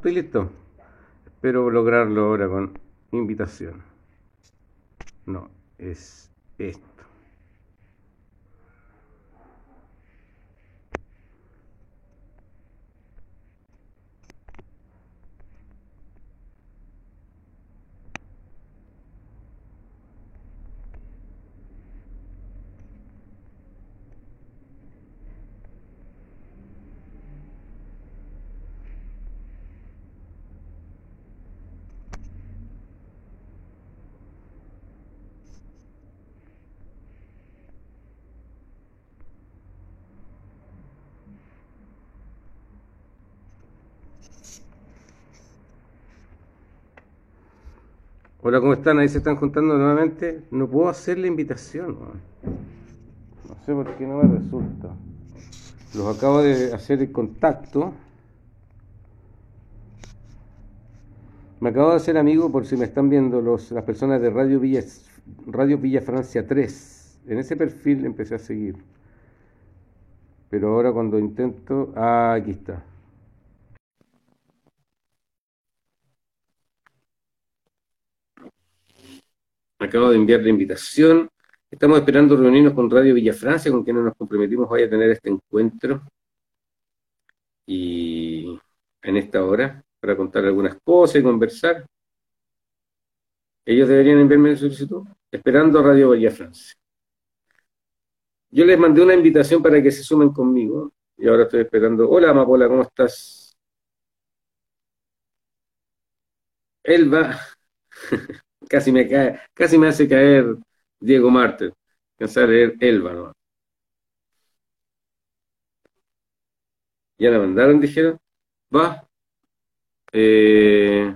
estoy listo. Espero lograrlo ahora con invitación. No, es esto. Hola, ¿cómo están? Ahí se están juntando nuevamente. No puedo hacer la invitación. No sé por qué no me resulta. Los acabo de hacer el contacto. Me acabo de hacer amigo por si me están viendo los, las personas de Radio Villa, Radio Villa Francia 3. En ese perfil empecé a seguir. Pero ahora cuando intento... Ah, aquí está. Acabo de enviar la invitación. Estamos esperando reunirnos con Radio Villa Francia, con quienes nos comprometimos hoy a tener este encuentro. Y en esta hora, para contar algunas cosas y conversar. Ellos deberían enviarme la solicitud, esperando Radio Villa Francia. Yo les mandé una invitación para que se sumen conmigo y ahora estoy esperando. Hola, Amapola, ¿cómo estás? Elba. casi me casi me hace caer Diego Marte, pensar leer Elba, ¿no? Ya la mandaron, dijeron. Va. Eh...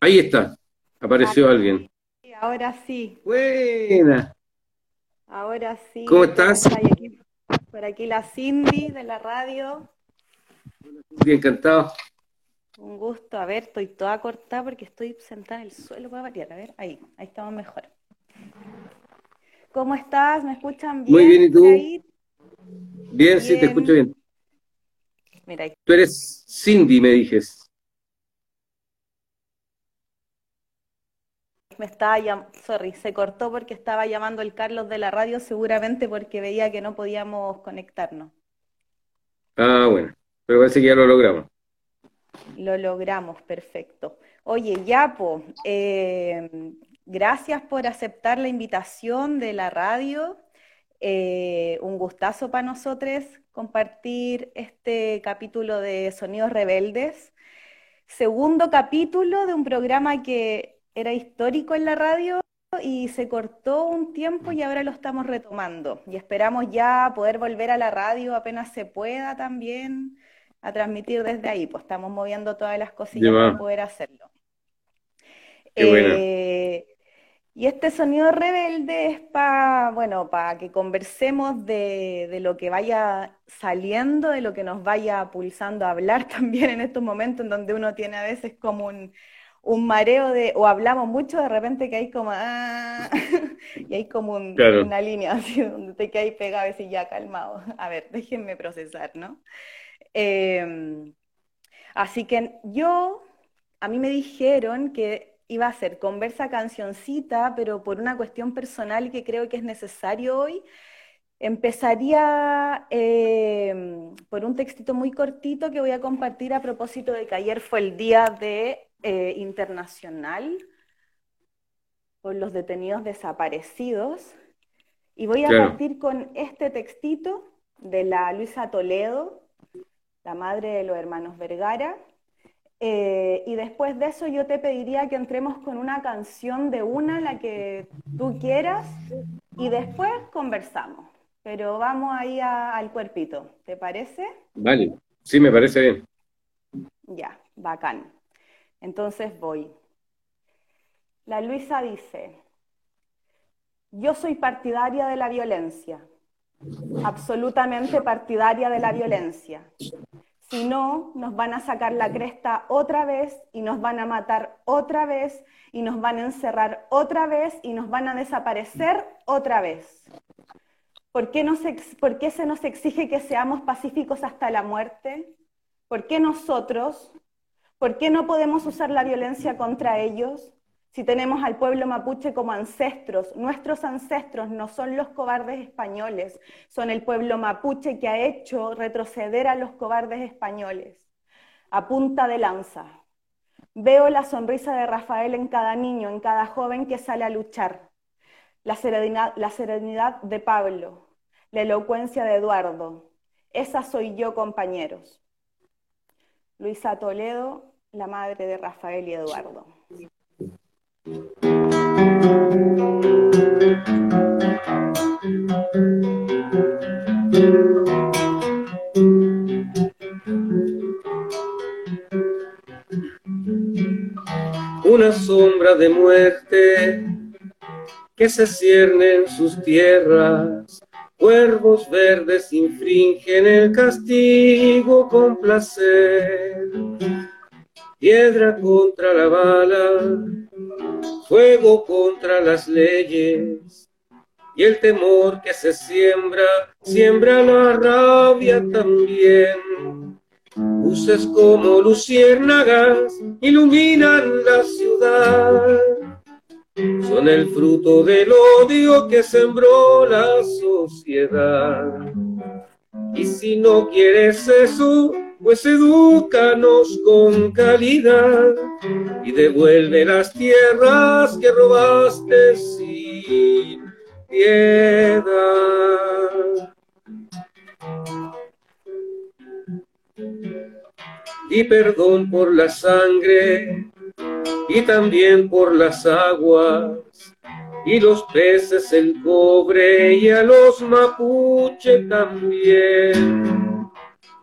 Ahí está, apareció alguien. Ahora sí. Buena. Ahora sí. ¿Cómo estás? por aquí la Cindy de la radio. Bien, encantado. Un gusto. A ver, estoy toda cortada porque estoy sentada en el suelo para variar. A ver, ahí, ahí estamos mejor. ¿Cómo estás? ¿Me escuchan bien? Muy bien, ¿y tú? Bien, sí, te escucho bien. Mira, Tú eres Cindy, me dijes. Me estaba llamando, sorry, se cortó porque estaba llamando el Carlos de la radio, seguramente porque veía que no podíamos conectarnos. Ah, bueno, pero parece que ya lo logramos. Lo logramos, perfecto. Oye, Yapo, eh, gracias por aceptar la invitación de la radio. Eh, un gustazo para nosotros compartir este capítulo de Sonidos Rebeldes. Segundo capítulo de un programa que era histórico en la radio y se cortó un tiempo y ahora lo estamos retomando. Y esperamos ya poder volver a la radio apenas se pueda también a transmitir desde ahí. Pues estamos moviendo todas las cosillas para poder hacerlo. Qué y este sonido rebelde es para, bueno, para que conversemos de, lo que vaya saliendo, de lo que nos vaya pulsando a hablar también en estos momentos en donde uno tiene a veces como un, mareo de, o hablamos mucho de repente que hay como, ah, y hay como una línea así donde te quedas pegado y decís, ya calmado, a ver, déjenme procesar, ¿no? Em, así que yo, a mí me dijeron que iba a ser conversa cancioncita, pero por una cuestión personal que creo que es necesario hoy, empezaría em, por un textito muy cortito que voy a compartir a propósito de que ayer fue el Día de eh, Internacional por los detenidos desaparecidos. Y voy a partir con este textito de la Luisa Toledo, la madre de los hermanos Vergara, eh, y después de eso yo te pediría que entremos con una canción de una, la que tú quieras, y después conversamos. Pero vamos ahí al cuerpito, ¿te parece? Vale, sí, me parece bien. Ya, bacán. Entonces voy. La Luisa dice, yo soy partidaria de la violencia, absolutamente partidaria de la violencia. Si no, nos van a sacar la cresta otra vez y nos van a matar otra vez y nos van a encerrar otra vez y nos van a desaparecer otra vez. ¿Por qué, ¿Por qué se nos exige que seamos pacíficos hasta la muerte? ¿Por qué nosotros? ¿Por qué no podemos usar la violencia contra ellos? Si tenemos al pueblo mapuche como ancestros, nuestros ancestros no son los cobardes españoles, son el pueblo mapuche que ha hecho retroceder a los cobardes españoles. A punta de lanza. Veo la sonrisa de Rafael en cada niño, en cada joven que sale a luchar. La serenidad, la serenidad de Pablo, la elocuencia de Eduardo. Esa soy yo, compañeros. Luisa Toledo, la madre de Rafael y Eduardo. Una sombra de muerte que se cierne en sus tierras. Cuervos verdes infringen el castigo con placer. Piedra contra la bala, fuego contra las leyes y el temor que se siembra, siembra la rabia también. Luces como luciérnagas iluminan la ciudad, son el fruto del odio que sembró la sociedad. Y si no quieres eso, pues edúcanos con calidad y devuelve las tierras que robaste sin piedad. Y perdón por la sangre y también por las aguas y los peces el cobre y a los mapuche también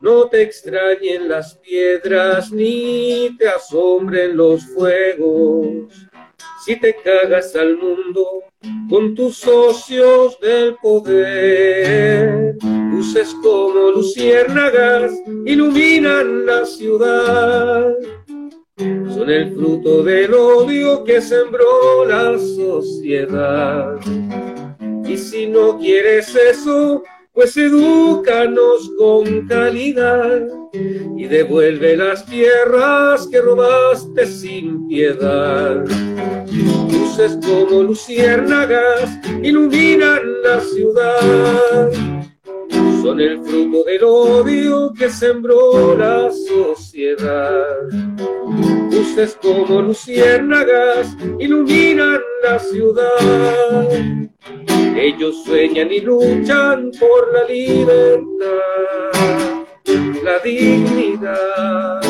no te extrañen las piedras ni te asombren los fuegos. Si te cagas al mundo con tus socios del poder, luces como luciérnagas iluminan la ciudad. Son el fruto del odio que sembró la sociedad. Y si no quieres eso, pues edúcanos con calidad y devuelve las tierras que robaste sin piedad. Luces como luciérnagas iluminan la ciudad, son el fruto del odio que sembró la sociedad. Luces como luciérnagas iluminan la ciudad ellos sueñan y luchan por la libertad, la dignidad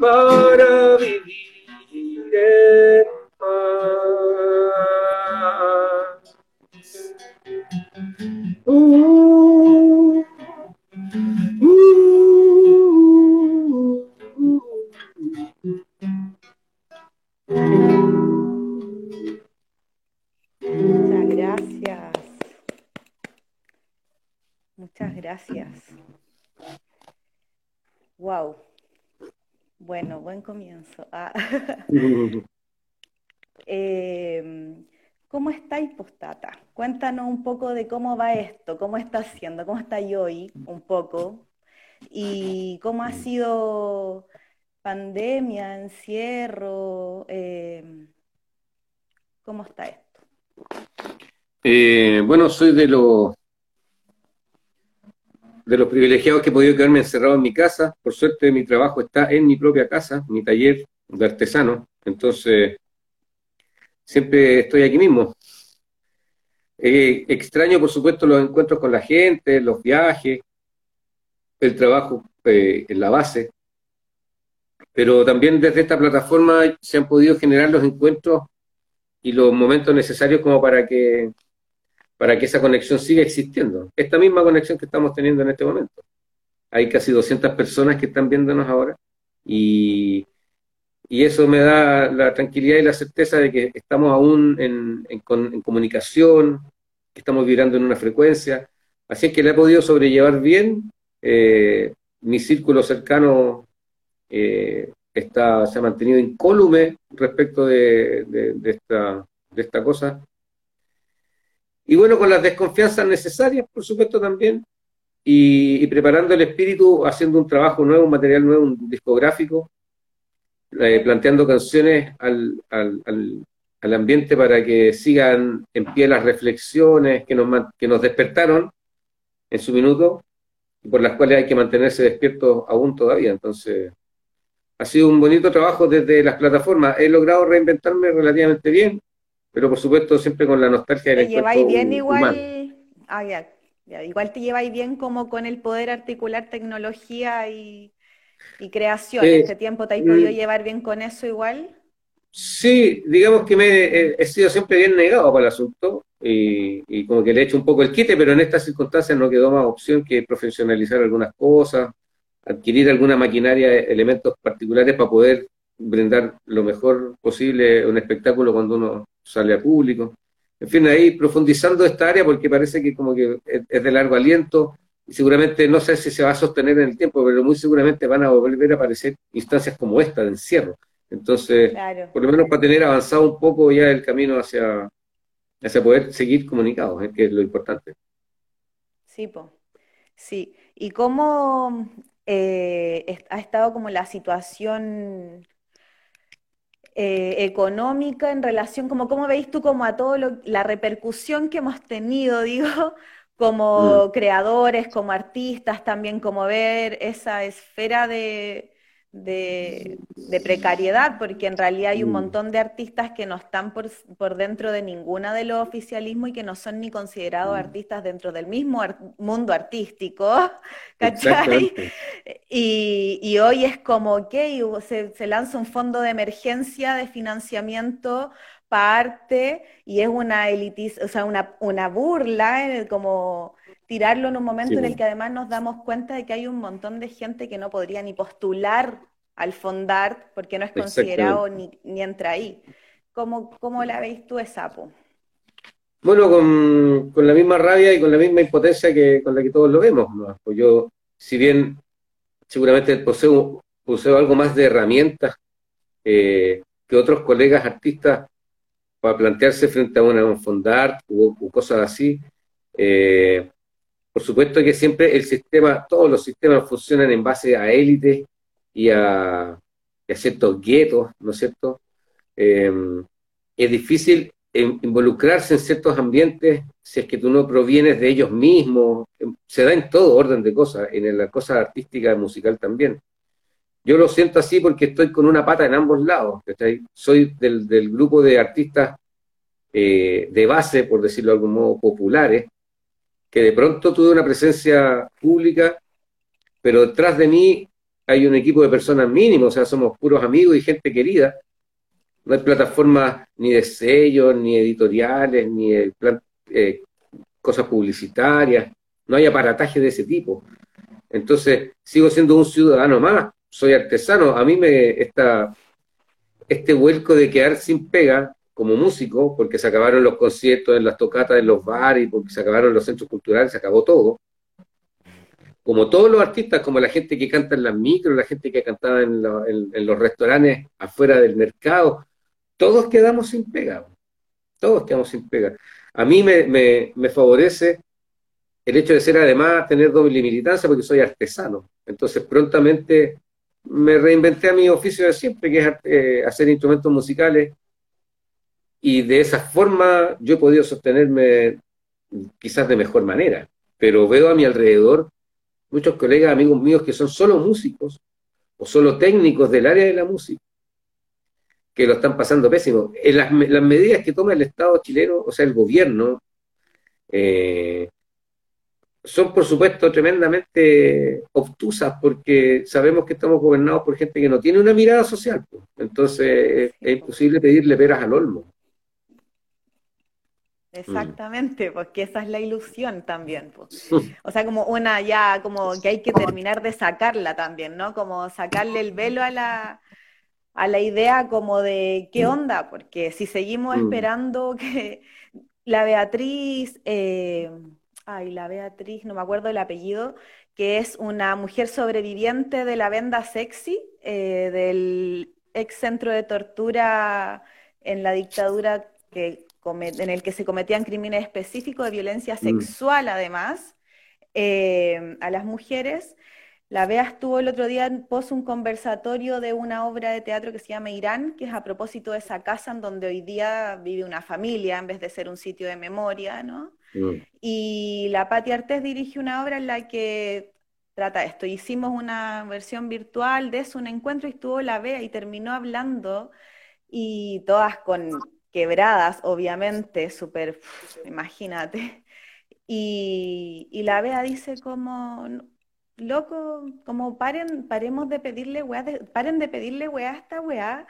para vivir en paz. Uh, Muchas gracias. Wow. Bueno, buen comienzo. Ah. Em, ¿Cómo estáis, postata? Cuéntanos un poco de cómo va esto, cómo está haciendo, cómo está hoy, un poco, y cómo ha sido pandemia, encierro, em, cómo está esto. Eh, bueno, soy de los de los privilegiados que he podido quedarme encerrado en mi casa. Por suerte, mi trabajo está en mi propia casa, mi taller de artesano. Entonces, siempre estoy aquí mismo. Eh, extraño, por supuesto, los encuentros con la gente, los viajes, el trabajo eh, en la base. Pero también desde esta plataforma se han podido generar los encuentros y los momentos necesarios como para que para que esa conexión siga existiendo. Esta misma conexión que estamos teniendo en este momento. Hay casi 200 personas que están viéndonos ahora y, y eso me da la tranquilidad y la certeza de que estamos aún en, comunicación, que estamos vibrando en una frecuencia, Así es que le he podido sobrellevar bien. Eh, mi círculo cercano eh, está, se ha mantenido incólume respecto de, esta, de esta cosa. Y bueno, con las desconfianzas necesarias, por supuesto, también, y, preparando el espíritu, haciendo un trabajo nuevo, un material nuevo, un discográfico, eh, planteando canciones al, al, al, ambiente para que sigan en pie las reflexiones que nos, que nos despertaron en su minuto y por las cuales hay que mantenerse despiertos aún todavía. Entonces, ha sido un bonito trabajo desde las plataformas. He logrado reinventarme relativamente bien, pero por supuesto siempre con la nostalgia del ¿Te lleváis bien igual? Ah, ya, Igual te lleváis bien como con el poder articular tecnología y, creación. Eh, ¿Este tiempo te has podido mm. llevar bien con eso igual? Sí, digamos que me he, sido siempre bien negado para el asunto y, como que le he hecho un poco el quite, pero en estas circunstancias no quedó más opción que profesionalizar algunas cosas, adquirir alguna maquinaria, elementos particulares para poder brindar lo mejor posible un espectáculo cuando uno sale a público. En fin, ahí profundizando esta área porque parece que como que es de largo aliento y seguramente no sé si se va a sostener en el tiempo, pero muy seguramente van a volver a aparecer instancias como esta de encierro entonces, por lo menos para tener avanzado un poco ya el camino hacia, hacia poder seguir comunicados, ¿eh? que es lo importante. Sí, po. sí. ¿Y cómo eh, ha estado como la situación eh, económica en relación, como cómo veis tú como a todo la repercusión que hemos tenido, digo, como mm. creadores, como artistas, también como ver esa esfera de de, precariedad, porque en realidad hay un mm. montón de artistas que no están por, por dentro de ninguna de los oficialismos y que no son ni considerados mm. artistas dentro del mismo mundo artístico, ¿cachai? Y, y, hoy es como, ok, se, se lanza un fondo de emergencia de financiamiento para arte y es una o sea, una, una burla, como tirarlo en un momento en el que además nos damos cuenta de que hay un montón de gente que no podría ni postular al fondar porque no es considerado ni, ni entra ahí. ¿Cómo, ¿Cómo, la veis tú esa, Bueno, con, con, la misma rabia y con la misma impotencia que con la que todos lo vemos. Pues yo, si bien seguramente poseo, poseo algo más de herramientas eh, que otros colegas artistas para plantearse frente a una fondar o, cosas así, eh, por supuesto que siempre el sistema, todos los sistemas funcionan en base a élites y a, ciertos guetos, ¿no es cierto? Em, es difícil involucrarse en ciertos ambientes si es que tú no provienes de ellos mismos. Em, se da en todo orden de cosas, en la cosa artística y musical también. Yo lo siento así porque estoy con una pata en ambos lados. Soy del, grupo de artistas eh, de base, por decirlo de algún modo, populares, que de pronto tuve una presencia pública, pero detrás de mí hay un equipo de personas mínimos, o sea, somos puros amigos y gente querida. No hay plataformas ni de sellos, ni editoriales, ni de eh, cosas publicitarias, no hay aparataje de ese tipo. Entonces, sigo siendo un ciudadano más, soy artesano. A mí me está este vuelco de quedar sin pega como músico, porque se acabaron los conciertos en las tocatas, en los bares, porque se acabaron los centros culturales, se acabó todo. Como todos los artistas, como la gente que canta en las micros, la gente que cantaba en, los restaurantes afuera del mercado, todos quedamos sin pega. Todos quedamos sin pega. A mí me, me, me favorece el hecho de ser además tener doble militancia porque soy artesano. Entonces prontamente me reinventé a mi oficio de siempre, que es eh, hacer instrumentos musicales y de esa forma yo he podido sostenerme quizás de mejor manera, pero veo a mi alrededor muchos colegas, amigos míos que son solo músicos o solo técnicos del área de la música, que lo están pasando pésimo. En las, medidas que toma el Estado chileno, o sea, el gobierno, eh, son por supuesto tremendamente obtusas porque sabemos que estamos gobernados por gente que no tiene una mirada social. Entonces es imposible pedirle peras al olmo. Exactamente, porque esa es la ilusión también. Pues. O sea, como una ya, como que hay que terminar de sacarla también, ¿no? Como sacarle el velo a la, a la idea como de qué mm. onda, porque si seguimos mm. esperando que la Beatriz, eh, ay, la Beatriz, no me acuerdo el apellido, que es una mujer sobreviviente de la venda sexy, eh, del ex centro de tortura en la dictadura que en el que se cometían crímenes específicos de violencia mm. sexual, además, eh, a las mujeres. La Bea estuvo el otro día en pos un conversatorio de una obra de teatro que se llama Irán, que es a propósito de esa casa en donde hoy día vive una familia en vez de ser un sitio de memoria, ¿no? Mm. Y la Pati Artés dirige una obra en la que trata esto. Hicimos una versión virtual de eso, un encuentro, y estuvo la Bea y terminó hablando, y todas con quebradas, obviamente, súper, imagínate. Y, y, la Bea dice como, loco, como paren, paremos de pedirle weá, paren de pedirle weá a esta weá,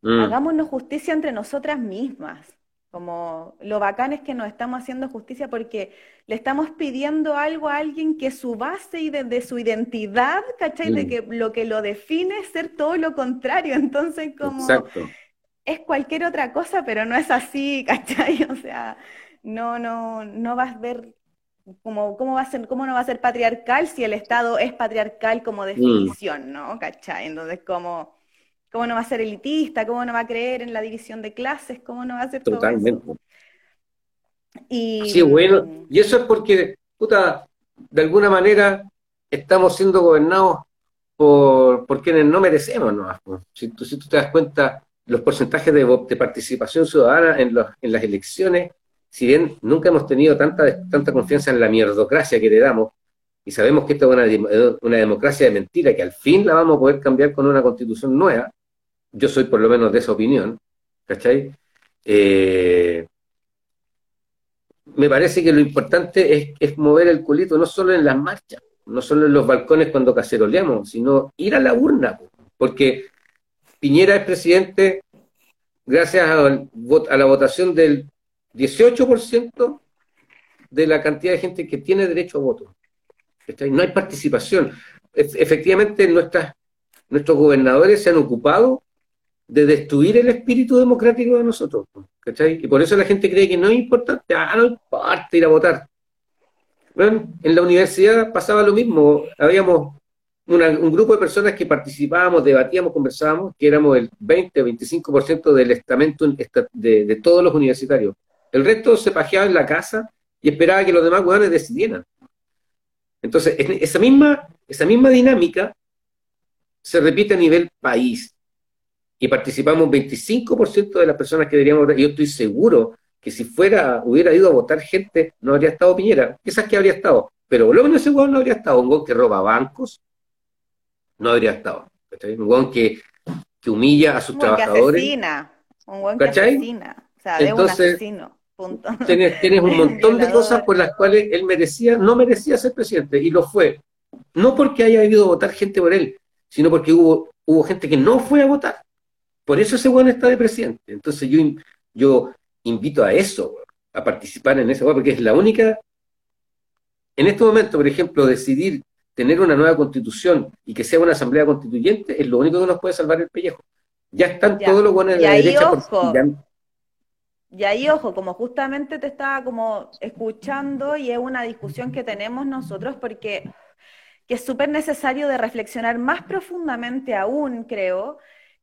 mm. hagámonos justicia entre nosotras mismas. Como lo bacán es que nos estamos haciendo justicia porque le estamos pidiendo algo a alguien que su base y de, su identidad, ¿cachai? De mm. que lo que lo define es ser todo lo contrario. Entonces, como es cualquier otra cosa, pero no es así, ¿cachai? O sea, no, no, no vas a ver como, ¿cómo, va a ser, ¿cómo no va a ser patriarcal si el Estado es patriarcal como mm. definición, ¿no? ¿Cachai? Entonces, como ¿Cómo no va a ser elitista? ¿Cómo no va a creer en la división de clases? ¿Cómo no va a ser Totalmente. todo eso? Y, sí, bueno, y eso es porque, puta, de alguna manera estamos siendo gobernados por, por quienes no merecemos, ¿no? Si tú, si tú te das cuenta, los porcentajes de, participación ciudadana en, los, en las elecciones, si bien nunca hemos tenido tanta, tanta confianza en la mierdocracia que le damos, y sabemos que esta es una, democracia de mentira, que al fin la vamos a poder cambiar con una constitución nueva, yo soy por lo menos de esa opinión, ¿cachai? Eh, me parece que lo importante es, mover el culito no solo en las marchas, no solo en los balcones cuando caceroleamos, sino ir a la urna, porque Piñera es presidente gracias a, la votación del 18% de la cantidad de gente que tiene derecho a voto. No hay participación. Efectivamente, nuestros gobernadores se han ocupado de destruir el espíritu democrático de nosotros. ¿cachai? Y por eso la gente cree que no es importante, ah, no importa ir a votar. Bueno, en la universidad pasaba lo mismo, habíamos un grupo de personas que participábamos, debatíamos, conversábamos, que éramos el 20 o 25% del estamento de, todos los universitarios. El resto se pajeaba en la casa y esperaba que los demás hueones decidieran. Entonces, esa misma, esa misma dinámica se repite a nivel país y participamos 25% de las personas que deberíamos votar. Yo estoy seguro que si fuera, hubiera ido a votar gente, no habría estado Piñera. Quizás que habría estado. Pero lo menos ese hueón no habría estado. Un hueón que roba bancos, no habría estado. Un hueón que, que humilla a sus trabajadores. Que asesina. Un hueón que asesina. O sea, de un asesino. Punto. Tienes, tienes un montón de cosas por las cuales él merecía, no merecía ser presidente, y lo fue. No porque haya ido a votar gente por él, sino porque hubo, hubo gente que no fue a votar. Por eso ese weón está de presidente. Entonces yo, yo invito a eso, a participar en esa porque es la única. En este momento, por ejemplo, decidir tener una nueva constitución y que sea una asamblea constituyente es lo único que nos puede salvar el pellejo. Ya están todos los buenos de la derecha. Ojo. Y ahí, ojo, como justamente te estaba como escuchando y es una discusión que tenemos nosotros porque que es súper necesario de reflexionar más profundamente aún, creo,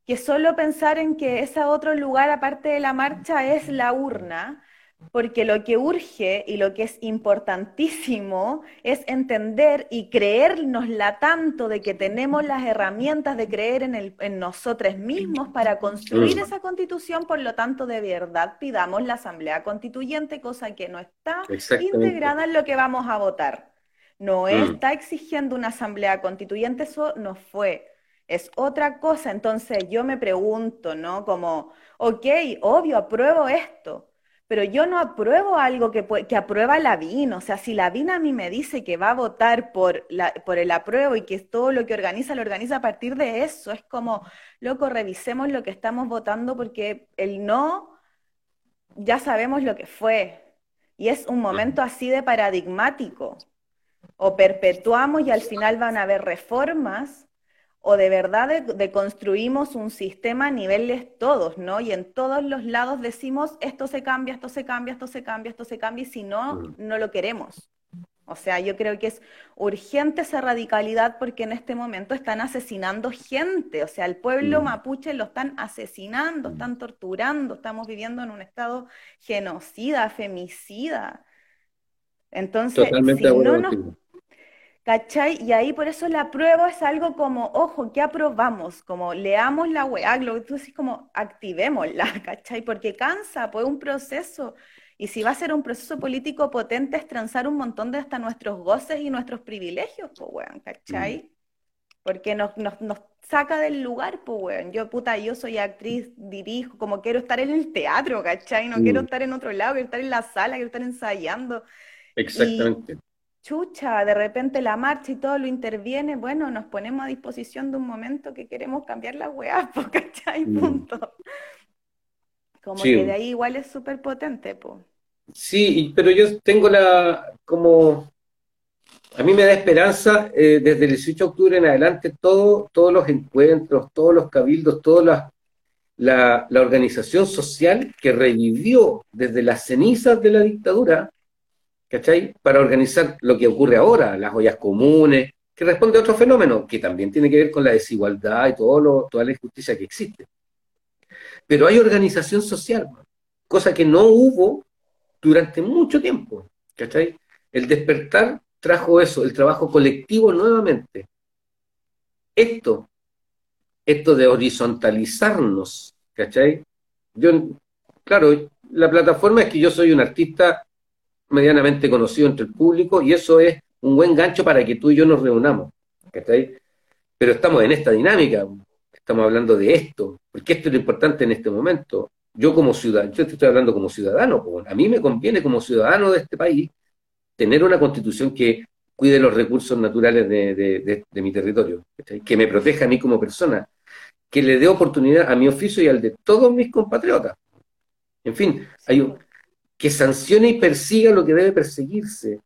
que solo pensar en que ese otro lugar aparte de la marcha es la urna, porque lo que urge y lo que es importantísimo es entender y creérnosla tanto de que tenemos las herramientas de creer en, el, en nosotros mismos para construir mm. esa constitución, por lo tanto de verdad pidamos la asamblea constituyente, cosa que no está integrada en lo que vamos a votar. No mm. está exigiendo una asamblea constituyente, eso no fue es otra cosa. Entonces yo me pregunto, ¿no? Como, ok, obvio, apruebo esto, pero yo no apruebo algo que, que aprueba Lavín. O sea, si Lavín a mí me dice que va a votar por, la, por el apruebo y que todo lo que organiza lo organiza a partir de eso, es como, loco, revisemos lo que estamos votando porque el no, ya sabemos lo que fue. Y es un momento así de paradigmático. O perpetuamos y al final van a haber reformas, o de verdad de, construimos un sistema a niveles todos, ¿no? Y en todos los lados decimos, esto se cambia, esto se cambia, esto se cambia, esto se cambia, y si no, no lo queremos. O sea, yo creo que es urgente esa radicalidad porque en este momento están asesinando gente. O sea, el pueblo mm. mapuche lo están asesinando, mm. están torturando, estamos viviendo en un estado genocida, femicida. Entonces, si no nos, ¿Cachai? Y ahí por eso la prueba es algo como, ojo, ¿qué aprobamos? Como leamos la weá, lo que tú decís como activémosla, ¿cachai? Porque cansa, pues un proceso. Y si va a ser un proceso político potente, es transar un montón de hasta nuestros goces y nuestros privilegios, pues weón, ¿cachai? Mm. Porque nos, nos, nos, saca del lugar, pues weón. Yo, puta, yo soy actriz, dirijo, como quiero estar en el teatro, ¿cachai? No quiero mm. estar en otro lado, quiero estar en la sala, quiero estar ensayando. Exactamente chucha, de repente la marcha y todo lo interviene, bueno, nos ponemos a disposición de un momento que queremos cambiar la weá, ¿cachai? Mm. Punto. Como que de ahí igual es súper potente, pues. Sí, pero yo tengo la, como, a mí me da esperanza eh, desde el 18 de octubre en adelante, todo, todos los encuentros, todos los cabildos, toda la, la organización social que revivió desde las cenizas de la dictadura, ¿cachai? Para organizar lo que ocurre ahora, las ollas comunes, que responde a otro fenómeno, que también tiene que ver con la desigualdad y todo lo, toda la injusticia que existe. Pero hay organización social, cosa que no hubo durante mucho tiempo, ¿cachai? El despertar trajo eso, el trabajo colectivo nuevamente. Esto, esto de horizontalizarnos, ¿cachai? Yo, claro, la plataforma es que yo soy un artista medianamente conocido entre el público y eso es un buen gancho para que tú y yo nos reunamos. Pero estamos en esta dinámica, estamos hablando de esto, porque esto es lo importante en este momento. Yo como ciudadano, yo te estoy hablando como ciudadano, a mí me conviene como ciudadano de este país tener una constitución que cuide los recursos naturales de, mi territorio, que me proteja a mí como persona, que le dé oportunidad a mi oficio y al de todos mis compatriotas. En fin, hay un, que sancione y persiga lo que debe perseguirse,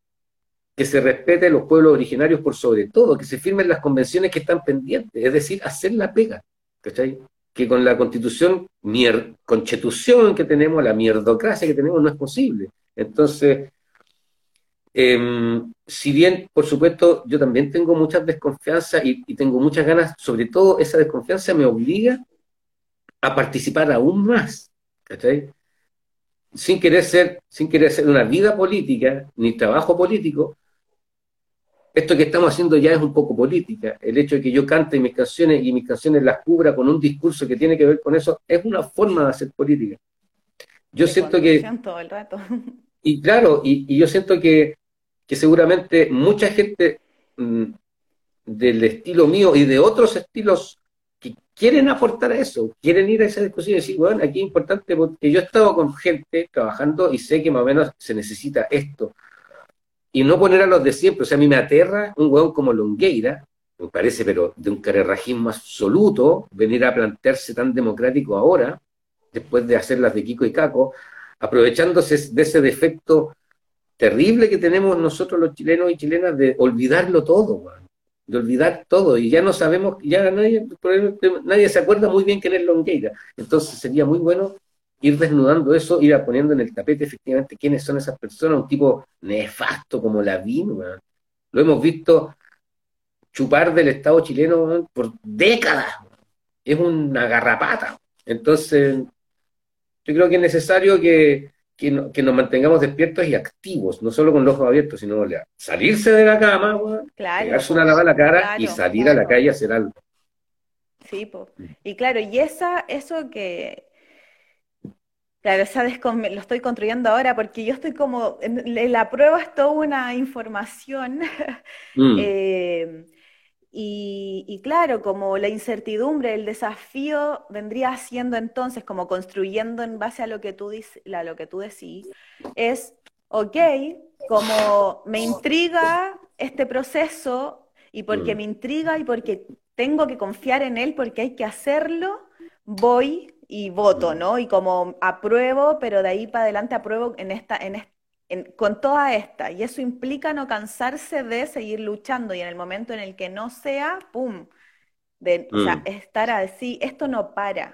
que se respete a los pueblos originarios por sobre todo, que se firmen las convenciones que están pendientes, es decir, hacer la pega, ¿cachai? Que con la constitución, mier constitución que tenemos, la mierdocracia que tenemos, no es posible. Entonces, em, si bien, por supuesto, yo también tengo muchas desconfianzas y, y tengo muchas ganas, sobre todo esa desconfianza me obliga a participar aún más, ¿cachai? Sin querer ser, sin querer ser una vida política, ni trabajo político, esto que estamos haciendo ya es un poco política. El hecho de que yo cante mis canciones y mis canciones las cubra con un discurso que tiene que ver con eso, es una forma de hacer política. Yo siento que... el rato. Y claro, y, yo siento que, que, seguramente mucha gente mm, del estilo mío y de otros estilos quieren aportar a eso, quieren ir a esa discusión y decir, bueno, aquí es importante porque yo he estado con gente trabajando y sé que más o menos se necesita esto. Y no poner a los de siempre, o sea, a mí me aterra un hueón como Longueira, me parece, pero de un carerrajismo absoluto, venir a plantearse tan democrático ahora, después de hacer las de Kiko y Caco, aprovechándose de ese defecto terrible que tenemos nosotros los chilenos y chilenas de olvidarlo todo, weón de olvidar todo y ya no sabemos, ya nadie, nadie se acuerda muy bien quién es Longueira. Entonces sería muy bueno ir desnudando eso, ir poniendo en el tapete efectivamente quiénes son esas personas, un tipo nefasto como Lavín, lo hemos visto chupar del Estado chileno por décadas, es una garrapata. Entonces, yo creo que es necesario que, que, nos mantengamos despiertos y activos, no solo con los ojos abiertos, sino salirse de la cama, pegarse una lava a la cara y salir a la calle a hacer algo. Sí, y claro, y esa, eso que, claro, esa lo estoy construyendo ahora porque yo estoy como, en, la prueba es toda una información. Mm. Eh, y, claro, como la incertidumbre, el desafío vendría siendo entonces, como construyendo en base a lo que tú, a lo que tú decís, es, ok, como me intriga este proceso y porque mm. me intriga y porque tengo que confiar en él, porque hay que hacerlo, voy y voto, ¿no? Y como apruebo, pero de ahí para adelante apruebo en esta, en con toda esta. Y eso implica no cansarse de seguir luchando y en el momento en el que no sea, ¡pum! De, o sea, mm. estar así, esto no para.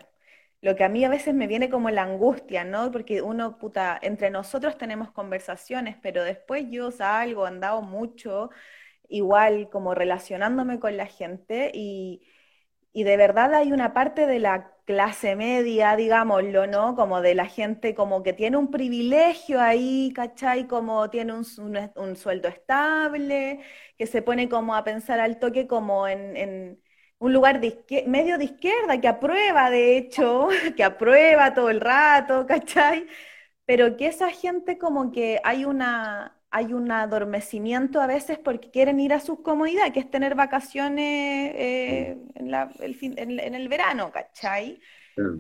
lo que a mí a veces me viene como la angustia, ¿no? Porque uno, puta, entre nosotros tenemos conversaciones, pero después yo salgo, andado mucho, igual como relacionándome con la gente y, y de verdad hay una parte de la clase media, digámoslo, ¿no? Como de la gente como que tiene un privilegio ahí, ¿cachai? Como tiene un, un, sueldo estable, que se pone como a pensar al toque como en un lugar medio de izquierda que aprueba, de hecho, que aprueba todo el rato, ¿cachai? Pero que esa gente como que hay una hay un adormecimiento a veces porque quieren ir a sus comodidades, que es tener vacaciones eh, en, el en, el verano, ¿cachai?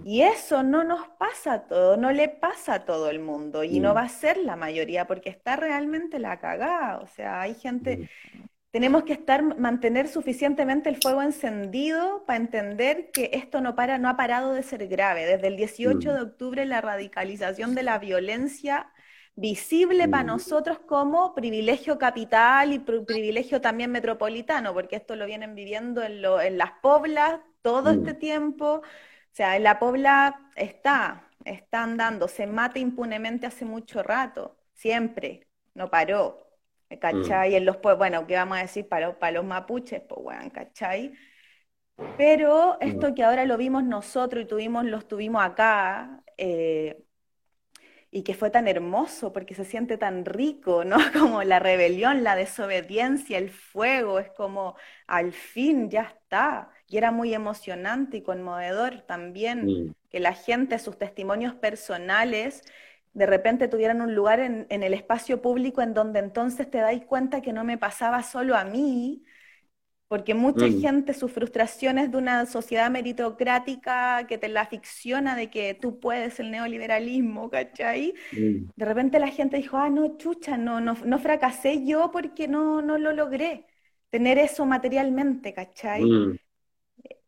Y eso no nos pasa a todo, no le pasa a todo el mundo y no mm. va a ser la mayoría porque está realmente la cagada. O sea, hay gente, mm tenemos que estar, mantener suficientemente el fuego encendido para entender que esto no, para, no ha parado de ser grave. Desde el 18 mm. de octubre la radicalización de la violencia visible para mm. nosotros como privilegio capital y privilegio también metropolitano, porque esto lo vienen viviendo en, en las poblas todo mm. este tiempo. O sea, en la pobla está, está andando, se mata impunemente hace mucho rato, siempre, no paró. ¿cachai? Mm. En los, bueno, ¿qué vamos a decir para, para los mapuches? Pues, bueno, ¿cachai? Pero esto que ahora lo vimos nosotros y tuvimos, los tuvimos acá, eh, y que fue tan hermoso porque se siente tan rico, ¿no? Como la rebelión, la desobediencia, el fuego, es como al fin ya está. Y era muy emocionante y conmovedor también que la gente, sus testimonios personales, de repente tuvieran un lugar en, el espacio público en donde entonces te dais cuenta que no me pasaba solo a mí, porque mucha mm. gente, sus frustraciones de una sociedad meritocrática que te la ficciona de que tú puedes el neoliberalismo, ¿cachai? Mm. De repente la gente dijo, ah, no, chucha, no, no, no fracasé yo porque no, no lo logré, tener eso materialmente, ¿cachai? Mm.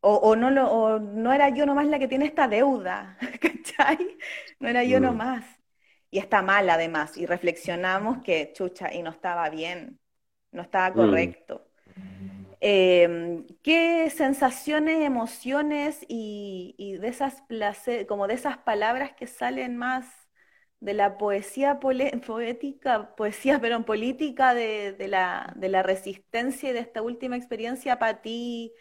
O, o, no lo, o no era yo nomás la que tiene esta deuda, ¿cachai? No era yo nomás y está mal además, y reflexionamos que chucha, y no estaba bien, no estaba correcto. Em, ¿Qué sensaciones, emociones y, de esas placer, como de esas palabras que salen más de la poesía poética, poesía, pero política de, la, resistencia y de esta última experiencia para ti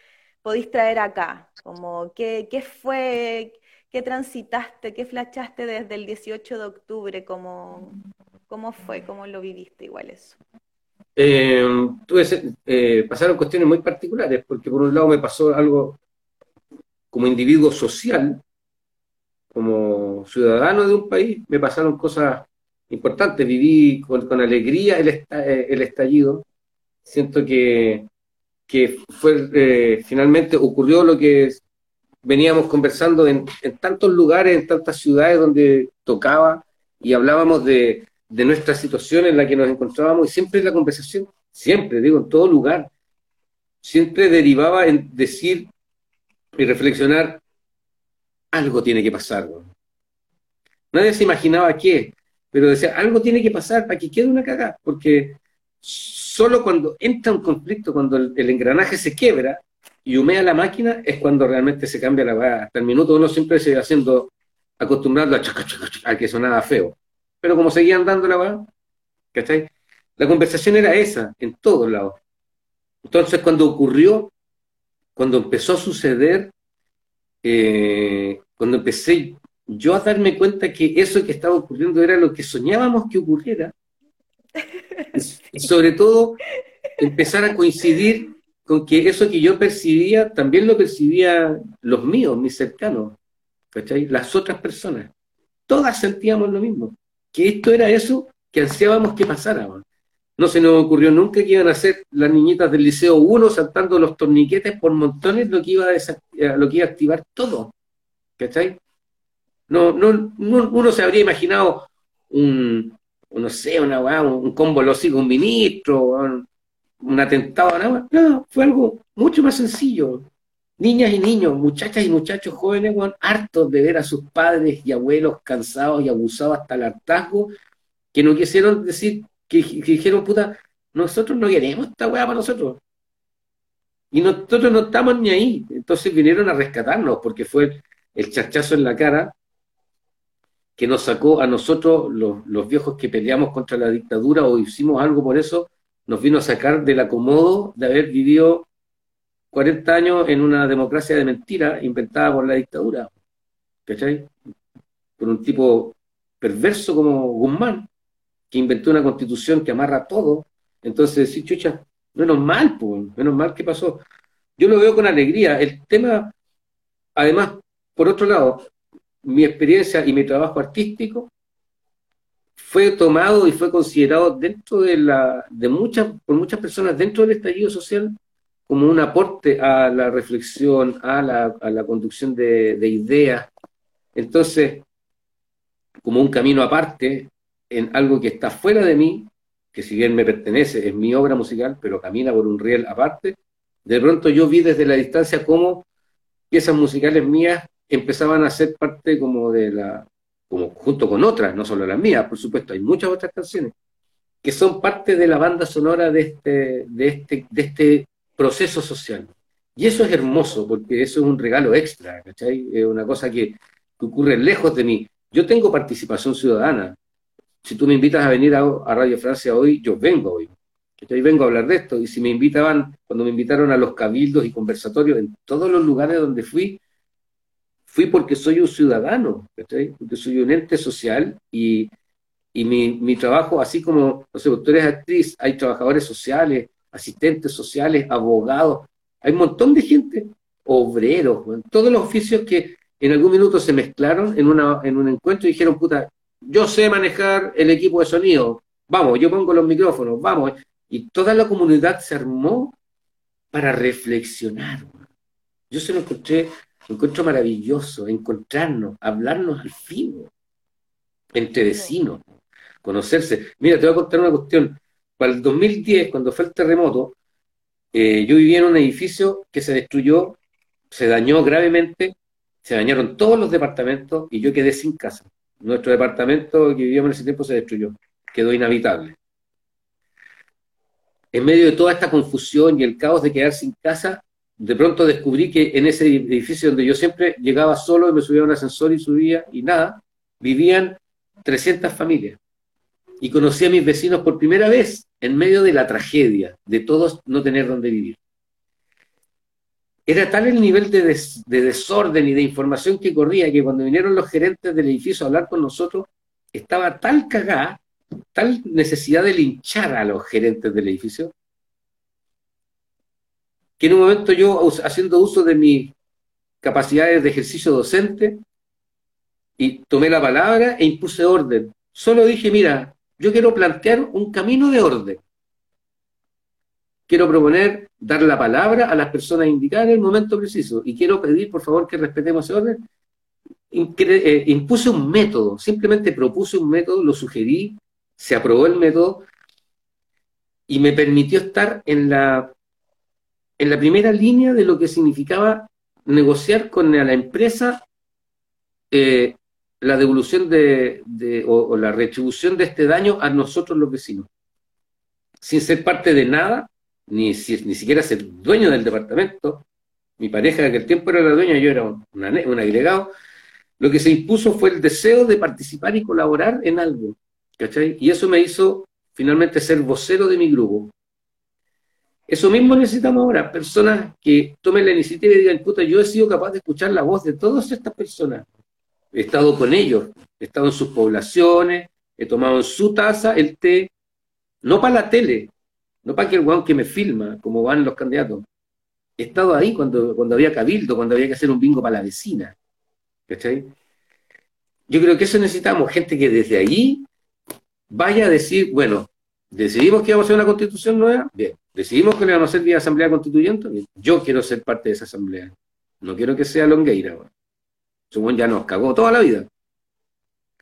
podéis traer acá? Como, ¿qué, qué fue, ¿Qué transitaste, qué flachaste desde el 18 de octubre? ¿Cómo, cómo fue? ¿Cómo lo viviste igual eso? Eh, eh, pasaron cuestiones muy particulares, porque por un lado me pasó algo como individuo social, como ciudadano de un país, me pasaron cosas importantes. Viví con, alegría el, eh, el, estallido. Siento que, que fue finalmente ocurrió lo que veníamos conversando en, tantos lugares, en tantas ciudades donde tocaba y hablábamos de, nuestra situación en la que nos encontrábamos y siempre la conversación, siempre, digo, en todo lugar, siempre derivaba en decir y reflexionar, algo tiene que pasar. Nadie se imaginaba qué, pero decía, algo tiene que pasar para que quede una cagada, porque solo cuando entra un conflicto, cuando el engranaje se quiebra, y humea la máquina, es cuando realmente se cambia la weá. Hasta el minuto uno siempre se iba haciendo acostumbrado a, que sonaba feo. Pero como seguían dando la weá, ¿cachai? La conversación era esa, en todos lados. Entonces, cuando ocurrió, cuando empezó a suceder, eh, cuando empecé yo a darme cuenta que eso que estaba ocurriendo era lo que soñábamos que ocurriera, y sobre todo empezar a coincidir con que eso que yo percibía, también lo percibían los míos, mis cercanos, ¿cachai? Las otras personas. Todas sentíamos lo mismo, que esto era eso que ansiábamos que pasara. No se nos ocurrió nunca que iban a ser las niñitas del Liceo 1 saltando los torniquetes por montones lo que iba a, lo que iba a activar todo. ¿Cachai? No, no, uno se habría imaginado un, no sé, una, un combo los un ministro, un atentado, nada No, fue algo mucho más sencillo. Niñas y niños, muchachas y muchachos jóvenes, hartos de ver a sus padres y abuelos cansados y abusados hasta el hartazgo, que no quisieron decir, que, dijeron, puta, nosotros no queremos esta weá para nosotros. Y nosotros no estamos ni ahí. Entonces vinieron a rescatarnos, porque fue el chachazo en la cara que nos sacó a nosotros, los, los viejos que peleamos contra la dictadura o hicimos algo por eso, nos vino a sacar del acomodo de haber vivido 40 años en una democracia de mentira inventada por la dictadura. ¿Cachai? Por un tipo perverso como Guzmán, que inventó una constitución que amarra todo. Entonces, sí, chucha, menos mal, pues, menos mal que pasó. Yo lo veo con alegría. El tema, además, por otro lado, mi experiencia y mi trabajo artístico fue tomado y fue considerado dentro de la, de muchas, por muchas personas dentro del estallido social como un aporte a la reflexión, a la, a la conducción de, de, ideas. Entonces, como un camino aparte, en algo que está fuera de mí, que si bien me pertenece, es mi obra musical, pero camina por un riel aparte, de pronto yo vi desde la distancia cómo piezas musicales mías empezaban a ser parte como de la, como junto con otras, no solo las mías, por supuesto, hay muchas otras canciones, que son parte de la banda sonora de este, de este, de este proceso social. Y eso es hermoso, porque eso es un regalo extra, ¿cachai? Es una cosa que, ocurre lejos de mí. Yo tengo participación ciudadana. Si tú me invitas a venir a, Radio Francia hoy, yo vengo hoy. ¿cachai? Vengo a hablar de esto. Y si me invitaban, cuando me invitaron a los cabildos y conversatorios, en todos los lugares donde fui, fui porque soy un ciudadano, ¿cachai? Porque soy un ente social y, y mi, mi, trabajo, así como, no sé, tú eres actriz, hay trabajadores sociales, asistentes sociales, abogados, hay un montón de gente, obreros, todos los oficios que en algún minuto se mezclaron en, una, en un encuentro y dijeron, puta, yo sé manejar el equipo de sonido, vamos, yo pongo los micrófonos, vamos, y toda la comunidad se armó para reflexionar. Yo se lo encontré, lo encuentro maravilloso, encontrarnos, hablarnos al fin, entre vecinos, conocerse. Mira, te voy a contar una cuestión. Para el 2010, cuando fue el terremoto, eh, yo vivía en un edificio que se destruyó, se dañó gravemente, se dañaron todos los departamentos y yo quedé sin casa. Nuestro departamento que vivíamos en ese tiempo se destruyó, quedó inhabitable. En medio de toda esta confusión y el caos de quedar sin casa, de pronto descubrí que en ese edificio donde yo siempre llegaba solo y me subía a un ascensor y subía y nada, vivían 300 familias y conocí a mis vecinos por primera vez en medio de la tragedia, de todos no tener dónde vivir. Era tal el nivel de, de, desorden y de información que corría que cuando vinieron los gerentes del edificio a hablar con nosotros, estaba tal cagada, tal necesidad de linchar a los gerentes del edificio, que en un momento yo, haciendo uso de mis capacidades de ejercicio docente, y tomé la palabra e impuse orden. Solo dije, mira, yo quiero plantear un camino de orden. Quiero proponer dar la palabra a las personas indicadas en el momento preciso y quiero pedir, por favor, que respetemos ese orden. Eh, impuse un método, simplemente propuse un método, lo sugerí, se aprobó el método y me permitió estar en la, en la primera línea de lo que significaba negociar con la empresa eh, la devolución de, o, la retribución de este daño a nosotros los vecinos. Sin ser parte de nada, ni, ni siquiera ser dueño del departamento. Mi pareja de aquel tiempo era la dueña, yo era un, agregado. Lo que se impuso fue el deseo de participar y colaborar en algo. Y eso me hizo finalmente ser vocero de mi grupo. Eso mismo necesitamos ahora, personas que tomen la iniciativa y digan, puta, yo he sido capaz de escuchar la voz de todas estas personas he estado con ellos, he estado en sus poblaciones, he tomado en su taza el té, no para la tele, no para que el guau que me filma, como van los candidatos. He estado ahí cuando, cuando había cabildo, cuando había que hacer un bingo para la vecina. ¿Cachai? Yo creo que eso necesitamos, gente que desde ahí vaya a decir, bueno, decidimos que vamos a hacer una constitución nueva, bien, decidimos que le vamos a hacer vía asamblea constituyente, bien. yo quiero ser parte de esa asamblea. No quiero que sea Longueira. Según ya nos cagó toda la vida.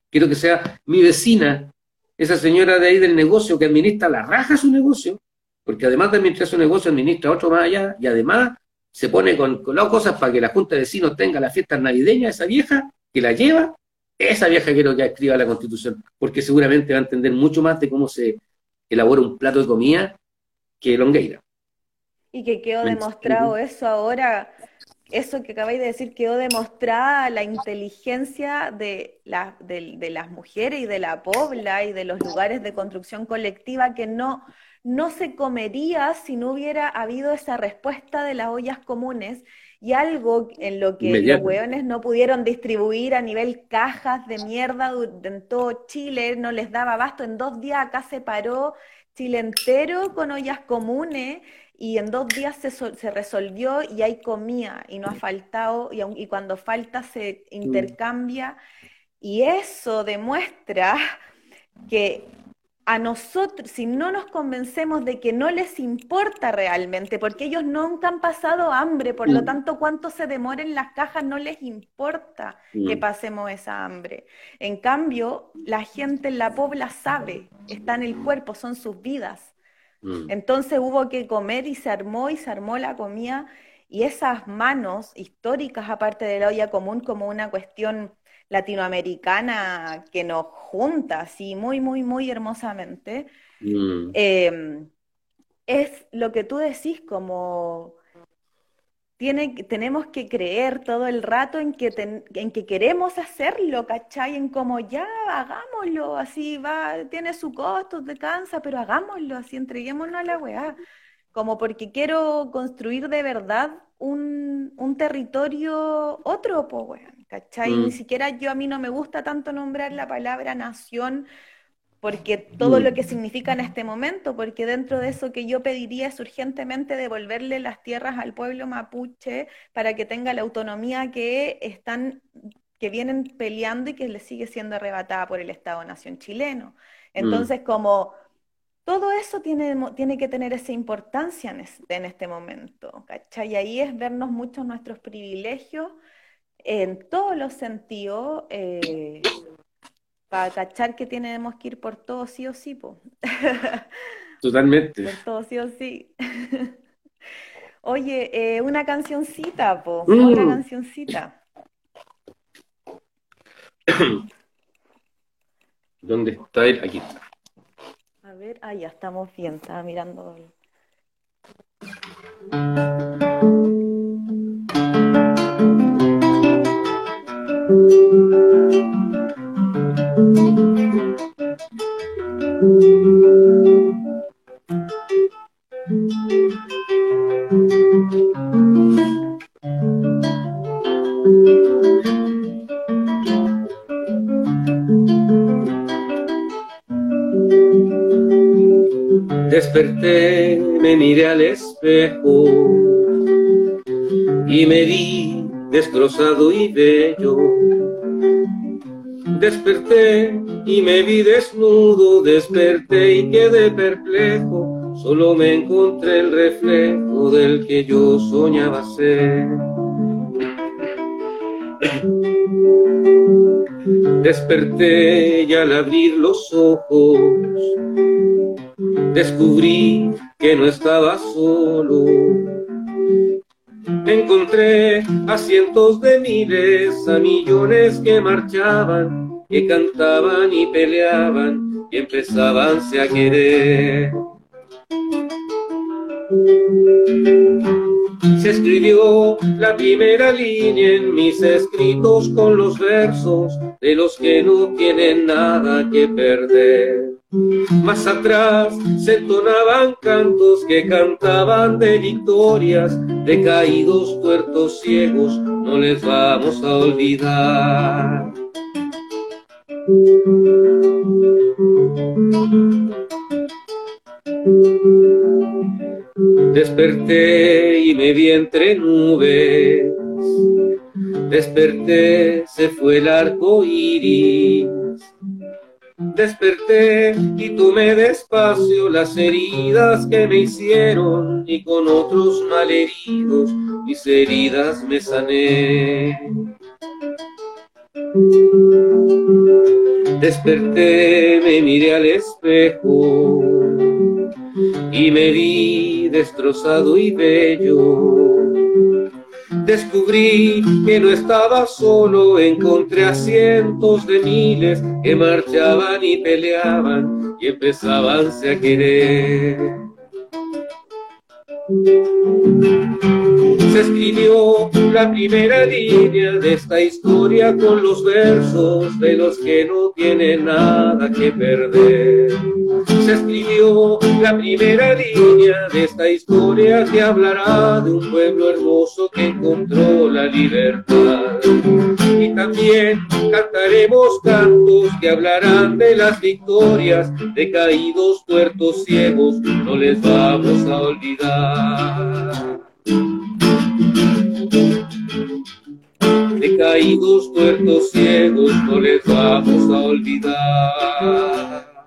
Quiero que sea mi vecina, esa señora de ahí del negocio que administra la raja su negocio, porque además de administrar su negocio, administra otro más allá y además se pone con, con las cosas para que la Junta de Vecinos tenga las fiestas navideñas, esa vieja que la lleva, esa vieja quiero que escriba la Constitución, porque seguramente va a entender mucho más de cómo se elabora un plato de comida que Longueira. Y que quedó demostrado eso ahora eso que acabáis de decir quedó demostrada la inteligencia de, de, las mujeres y de la pobla y de los lugares de construcción colectiva que no, no se comería si no hubiera habido esa respuesta de las ollas comunes y algo en lo que los hueones no pudieron distribuir a nivel cajas de mierda en todo Chile, no les daba abasto. En dos días acá se paró Chile entero con ollas comunes y en dos días se, se, resolvió y hay comida y no ha faltado y, y cuando falta se intercambia y eso demuestra que a nosotros, si no nos convencemos de que no les importa realmente, porque ellos nunca han pasado hambre, por lo mm. tanto, cuánto se demoren las cajas no les importa que mm. pasemos esa hambre. En cambio, la gente en la pobla sabe, está en el cuerpo, son sus vidas. Mm. Entonces hubo que comer y se armó y se armó la comida y esas manos históricas, aparte de la olla común, como una cuestión latinoamericana que nos junta así muy, muy, muy hermosamente, mm. em, es lo que tú decís como tiene, tenemos que creer todo el rato en que, en que queremos hacerlo, ¿cachai? En como ya, hagámoslo, así va, tiene su costo, te cansa, pero hagámoslo, así entreguémonos a la weá. Como porque quiero construir de verdad un, un territorio otro, pues weá. ¿cachai? Ni mm. siquiera yo a mí no me gusta tanto nombrar la palabra nación porque todo lo que mm. significa en este momento, porque dentro de eso que yo pediría es urgentemente devolverle las tierras al pueblo mapuche para que tenga la autonomía que están que vienen peleando y que le sigue siendo arrebatada por el Estado-nación chileno. Entonces, mm. como todo eso tiene, tiene que tener esa importancia en, en este momento, ¿cachai? Y ahí es vernos muchos nuestros privilegios en todos los sentidos, eh, para cachar que tenemos que ir por todo sí o sí, po. Totalmente. Por todo sí o sí. Oye, eh, una cancioncita, po, una mm. cancioncita. ¿Dónde está él? Aquí está. A ver, ah, ya estamos bien, estaba mirando. Desperté, me miré al espejo y me vi destrozado y bello Desperté y me vi desnudo, desperté y quedé perplejo, solo me encontré el reflejo del que yo soñaba ser. Desperté y al abrir los ojos descubrí que no estaba solo. Encontré a cientos de miles, a millones que marchaban, que cantaban y peleaban y empezaban a querer. Se escribió la primera línea en mis escritos con los versos de los que no tienen nada que perder. Más atrás se entonaban cantos que cantaban de victorias, de caídos, tuertos, ciegos, no les vamos a olvidar. Desperté y me vi entre nubes, desperté, se fue el arco iris Desperté y tomé despacio las heridas que me hicieron y con otros malheridos mis heridas me sané. Desperté, me miré al espejo y me vi destrozado y bello Descubrí que no estaba solo, encontré a cientos de miles que marchaban y peleaban y empezaban a querer. Se escribió la primera línea de esta historia con los versos de los que no tienen nada que perder. Se escribió la primera línea de esta historia que hablará de un pueblo hermoso que encontró la libertad. Y también cantaremos cantos que hablarán de las victorias de caídos, tuertos, ciegos, no les vamos a olvidar. De caídos, tuertos, ciegos, no les vamos a olvidar.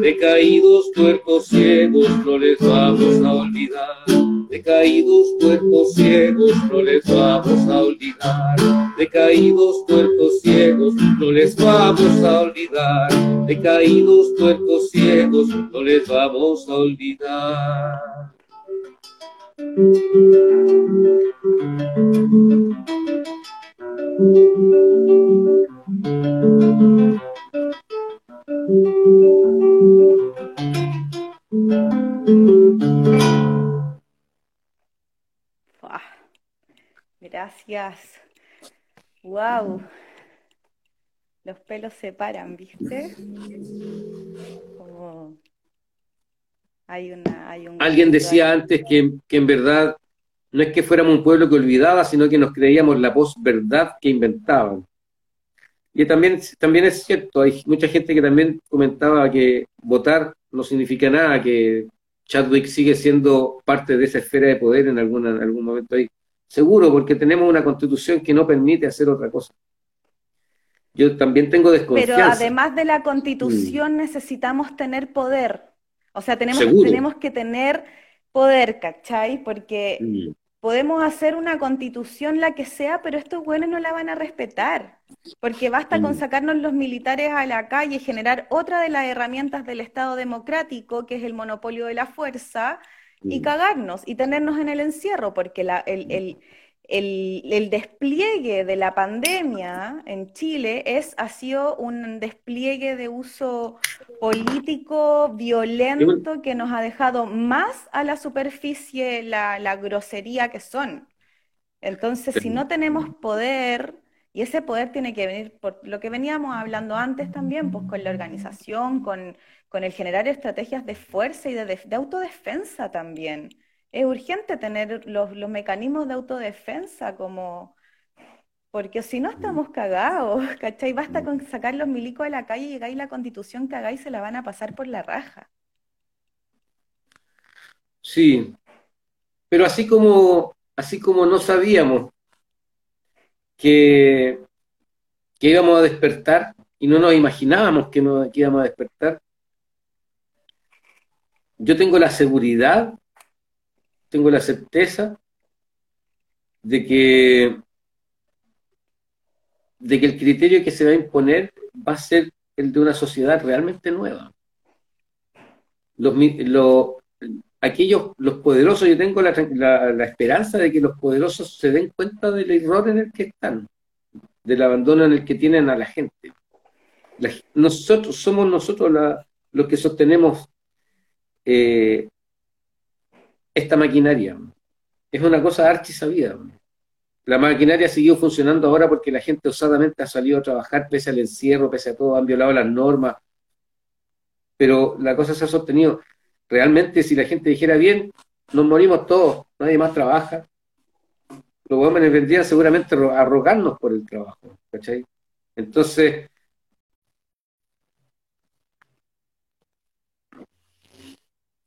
De caídos, tuertos, ciegos, no les vamos a olvidar. De caídos, tuertos, ciegos, no les vamos a olvidar. De caídos, tuertos, ciegos, no les vamos a olvidar. De caídos, tuertos, ciegos, no les vamos a olvidar. Gracias. Wow. Los pelos se paran, ¿viste? Hay una, hay un Alguien decía antes que, que en verdad no es que fuéramos un pueblo que olvidaba, sino que nos creíamos la verdad que inventaban. Y también, también es cierto, hay mucha gente que también comentaba que votar no significa nada, que Chadwick sigue siendo parte de esa esfera de poder en, alguna, en algún momento ahí. Seguro, porque tenemos una constitución que no permite hacer otra cosa. Yo también tengo desconfianza. Pero además de la constitución mm. necesitamos tener poder. O sea, tenemos, tenemos que tener poder, ¿cachai? Porque mm. podemos hacer una constitución la que sea, pero estos buenos no la van a respetar. Porque basta con mm. sacarnos los militares a la calle y generar otra de las herramientas del Estado democrático, que es el monopolio de la fuerza, y cagarnos y tenernos en el encierro, porque la, el, el, el, despliegue de la pandemia en Chile es, ha sido un despliegue de uso político violento que nos ha dejado más a la superficie la, grosería que son. Entonces, si no tenemos poder, y ese poder tiene que venir por lo que veníamos hablando antes también, pues con la organización, con, con el generar estrategias de fuerza y de, autodefensa también. Es urgente tener los, mecanismos de autodefensa como... Porque si no estamos cagados, ¿cachai? Basta con sacar los milicos de la calle y llegáis la constitución que hagáis se la van a pasar por la raja. Sí, pero así como, así como no sabíamos que, que íbamos a despertar y no nos imaginábamos que, no, que íbamos a despertar, yo tengo la seguridad, tengo la certeza de que, de que el criterio que se va a imponer va a ser el de una sociedad realmente nueva. Los, aquellos, los poderosos, yo tengo la, esperanza de que los poderosos se den cuenta del error en el que están, del abandono en el que tienen a la gente. nosotros somos nosotros los que sostenemos eh, esta maquinaria. Es una cosa archi sabida. La maquinaria ha seguido funcionando ahora porque la gente osadamente ha salido a trabajar pese al encierro, pese a todo, han violado las normas. Pero la cosa se ha sostenido. Realmente, si la gente dijera bien, nos morimos todos, nadie más trabaja. Los hombres vendrían seguramente a rogarnos por el trabajo. Entonces,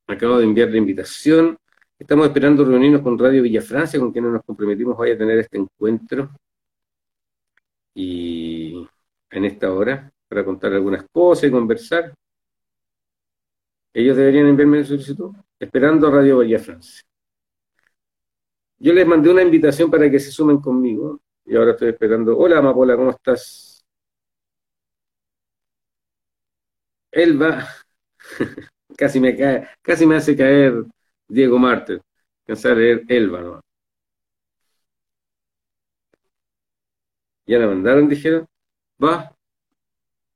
acabo de enviar la invitación. Estamos esperando reunirnos con Radio Villa Francia, con quienes nos comprometimos hoy a tener este encuentro. Y en esta hora, para contar algunas cosas y conversar. Ellos deberían enviarme la solicitud, esperando Radio Villa Francia. Yo les mandé una invitación para que se sumen conmigo y ahora estoy esperando. Hola, Amapola, ¿cómo estás? Elba. casi casi me hace caer Diego Márquez. Cansar leer Elba, ¿no? Ya la mandaron, dijeron. Va.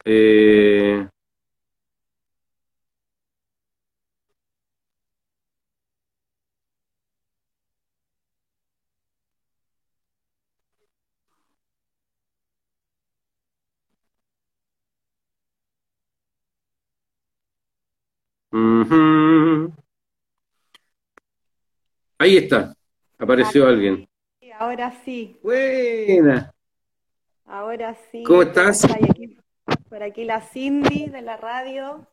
Eh... Ahí está, apareció alguien. Ahora sí. Buena. Ahora sí. ¿Cómo estás? por aquí la Cindy de la radio.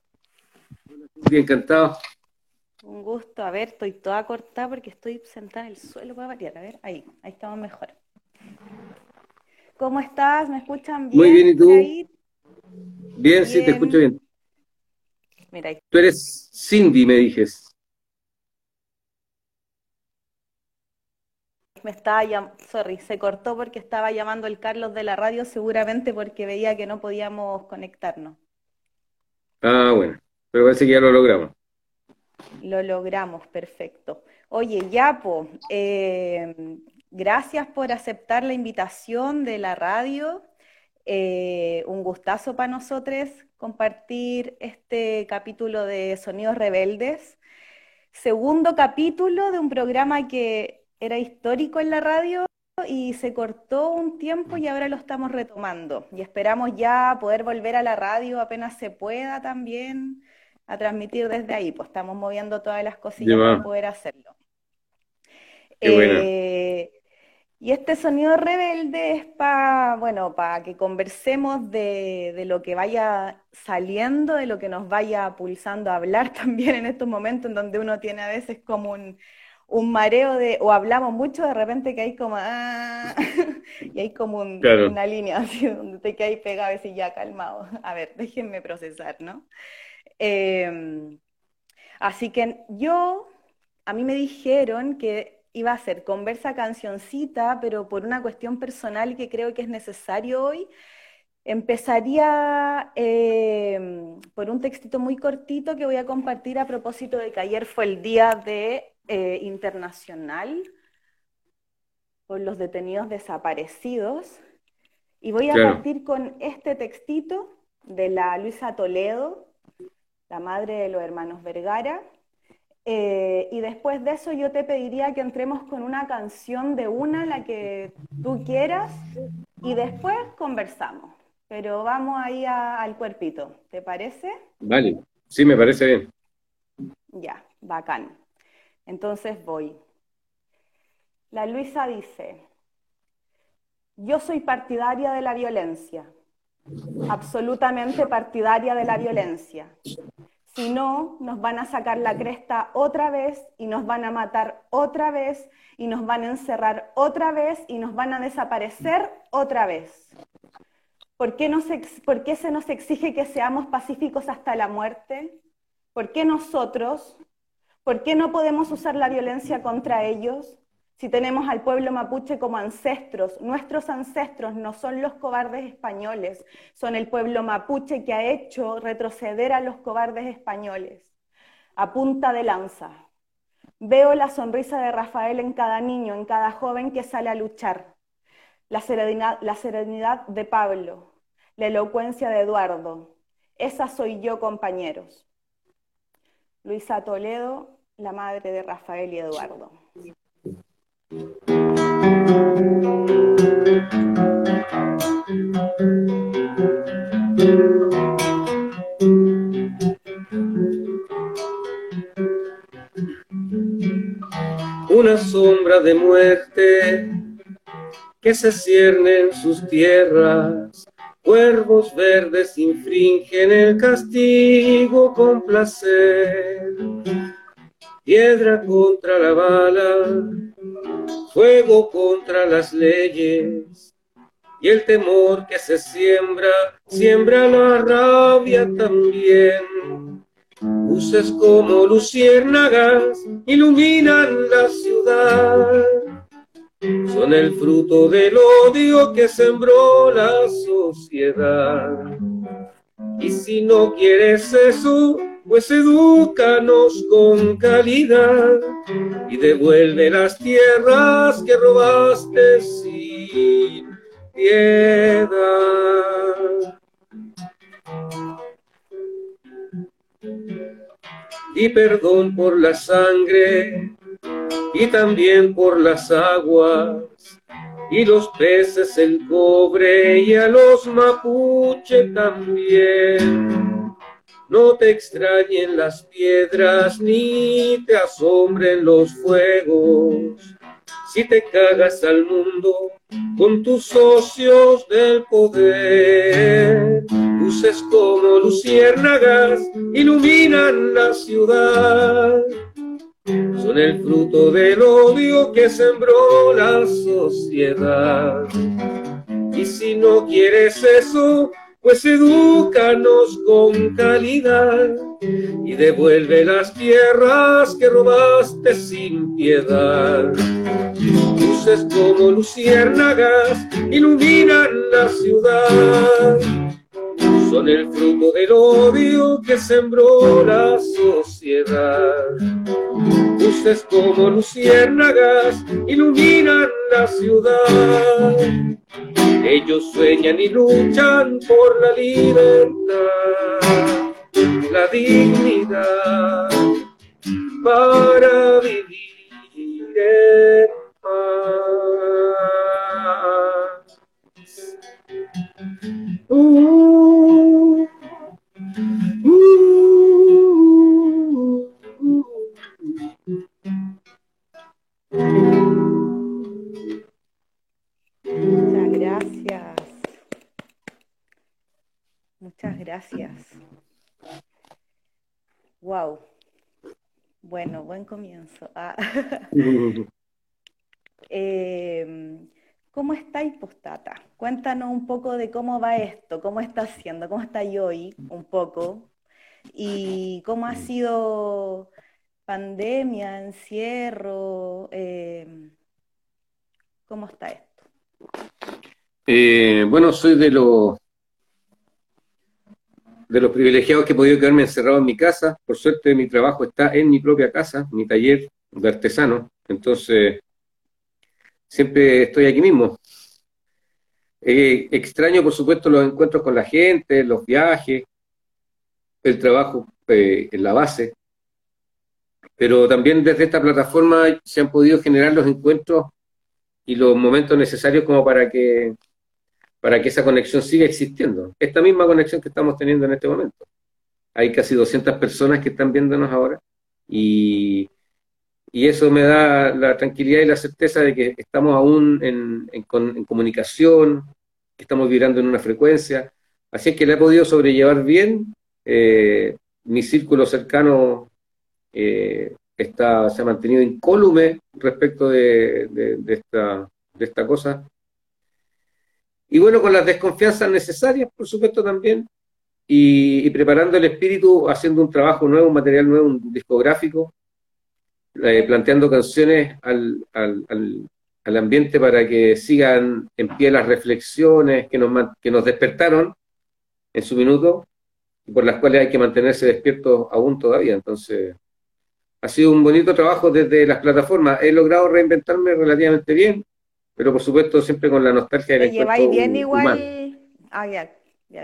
Bien, encantado. Un gusto. A ver, estoy toda cortada porque estoy sentada en el suelo para variar. A ver, ahí, ahí estamos mejor. ¿Cómo estás? ¿Me escuchan bien? Muy bien, ¿y tú? Bien, sí, te escucho bien. Mira, Tú eres Cindy, me dijes. Me estaba llamando, sorry, se cortó porque estaba llamando el Carlos de la radio, seguramente porque veía que no podíamos conectarnos. Ah, bueno, pero parece que ya lo logramos. Lo logramos, perfecto. Oye, Yapo, eh, gracias por aceptar la invitación de la radio. Eh, un gustazo para nosotros compartir este capítulo de Sonidos Rebeldes. Segundo capítulo de un programa que era histórico en la radio y se cortó un tiempo y ahora lo estamos retomando. Y esperamos ya poder volver a la radio apenas se pueda también a transmitir desde ahí. Pues estamos moviendo todas las cosillas para poder hacerlo. Eh, y este sonido rebelde es para, bueno, para que conversemos de, de, lo que vaya saliendo, de lo que nos vaya pulsando a hablar también en estos momentos en donde uno tiene a veces como un, un mareo de, o hablamos mucho de repente que hay como, ah, y hay como una línea así donde te quedas pegado y ya calmado. A ver, déjenme procesar, ¿no? Em, así que yo, a mí me dijeron que iba a ser conversa cancioncita, pero por una cuestión personal que creo que es necesario hoy, empezaría em, por un textito muy cortito que voy a compartir a propósito de que ayer fue el día de eh, internacional por los detenidos desaparecidos. Y voy a partir con este textito de la Luisa Toledo, la madre de los hermanos Vergara. Eh, y después de eso yo te pediría que entremos con una canción de una, la que tú quieras, y después conversamos. Pero vamos ahí al cuerpito, ¿te parece? Vale, sí, me parece bien. Ya, bacán. Entonces voy. La Luisa dice, yo soy partidaria de la violencia, absolutamente partidaria de la violencia. Si no, nos van a sacar la cresta otra vez y nos van a matar otra vez y nos van a encerrar otra vez y nos van a desaparecer otra vez. ¿Por qué, ¿Por qué se nos exige que seamos pacíficos hasta la muerte? ¿Por qué nosotros, ¿Por qué no podemos usar la violencia contra ellos? Si tenemos al pueblo mapuche como ancestros, nuestros ancestros no son los cobardes españoles, son el pueblo mapuche que ha hecho retroceder a los cobardes españoles. A punta de lanza. Veo la sonrisa de Rafael en cada niño, en cada joven que sale a luchar. La serenidad, de Pablo, la elocuencia de Eduardo. Esa soy yo, compañeros. Luisa Toledo, la madre de Rafael y Eduardo. Una sombra de muerte que se cierne en sus tierras. Cuervos verdes infringen el castigo con placer piedra contra la bala, fuego contra las leyes, y el temor que se siembra, siembra la rabia también. Luces como luciérnagas iluminan la ciudad, son el fruto del odio que sembró la sociedad. Y si no quieres eso, pues edúcanos con calidad y devuelve las tierras que robaste sin piedad. Y perdón por la sangre y también por las aguas y los peces el cobre y a los mapuche también no te extrañen las piedras ni te asombren los fuegos. Si te cagas al mundo con tus socios del poder, luces como luciérnagas iluminan la ciudad. Son el fruto del odio que sembró la sociedad. Y si no quieres eso, pues edúcanos con calidad y devuelve las tierras que robaste sin piedad. Luces como luciérnagas iluminan la ciudad, son el fruto del odio que sembró la sociedad. Luces como luciérnagas iluminan la ciudad ellos sueñan y luchan por la libertad, la dignidad para vivir en paz. Uh, uh, uh, Muchas gracias. Wow. Bueno, buen comienzo. Ah. Em, ¿Cómo estáis, postata? Cuéntanos un poco de cómo va esto, cómo está haciendo, cómo está hoy, un poco, y cómo ha sido pandemia, encierro, em, cómo está esto. Eh, bueno, soy de los de los privilegiados que he podido quedarme encerrado en mi casa. Por suerte, mi trabajo está en mi propia casa, mi taller de artesano. Entonces, siempre estoy aquí mismo. Eh, extraño, por supuesto, los encuentros con la gente, los viajes, el trabajo eh, en la base. Pero también desde esta plataforma se han podido generar los encuentros y los momentos necesarios como para que, para que esa conexión siga existiendo. Esta misma conexión que estamos teniendo en este momento. Hay casi 200 personas que están viéndonos ahora y, y eso me da la tranquilidad y la certeza de que estamos aún en, comunicación, que estamos vibrando en una frecuencia. Así es que le he podido sobrellevar bien. Eh, mi círculo cercano eh, está, se ha mantenido incólume respecto de, esta, de esta cosa. Y bueno, con las desconfianzas necesarias, por supuesto, también, y, preparando el espíritu, haciendo un trabajo nuevo, un material nuevo, un discográfico, eh, planteando canciones al, al, al, ambiente para que sigan en pie las reflexiones que nos, que nos despertaron en su minuto y por las cuales hay que mantenerse despiertos aún todavía. Entonces, ha sido un bonito trabajo desde las plataformas. He logrado reinventarme relativamente bien, pero por supuesto siempre con la nostalgia del ¿Te lleváis bien igual? Ah,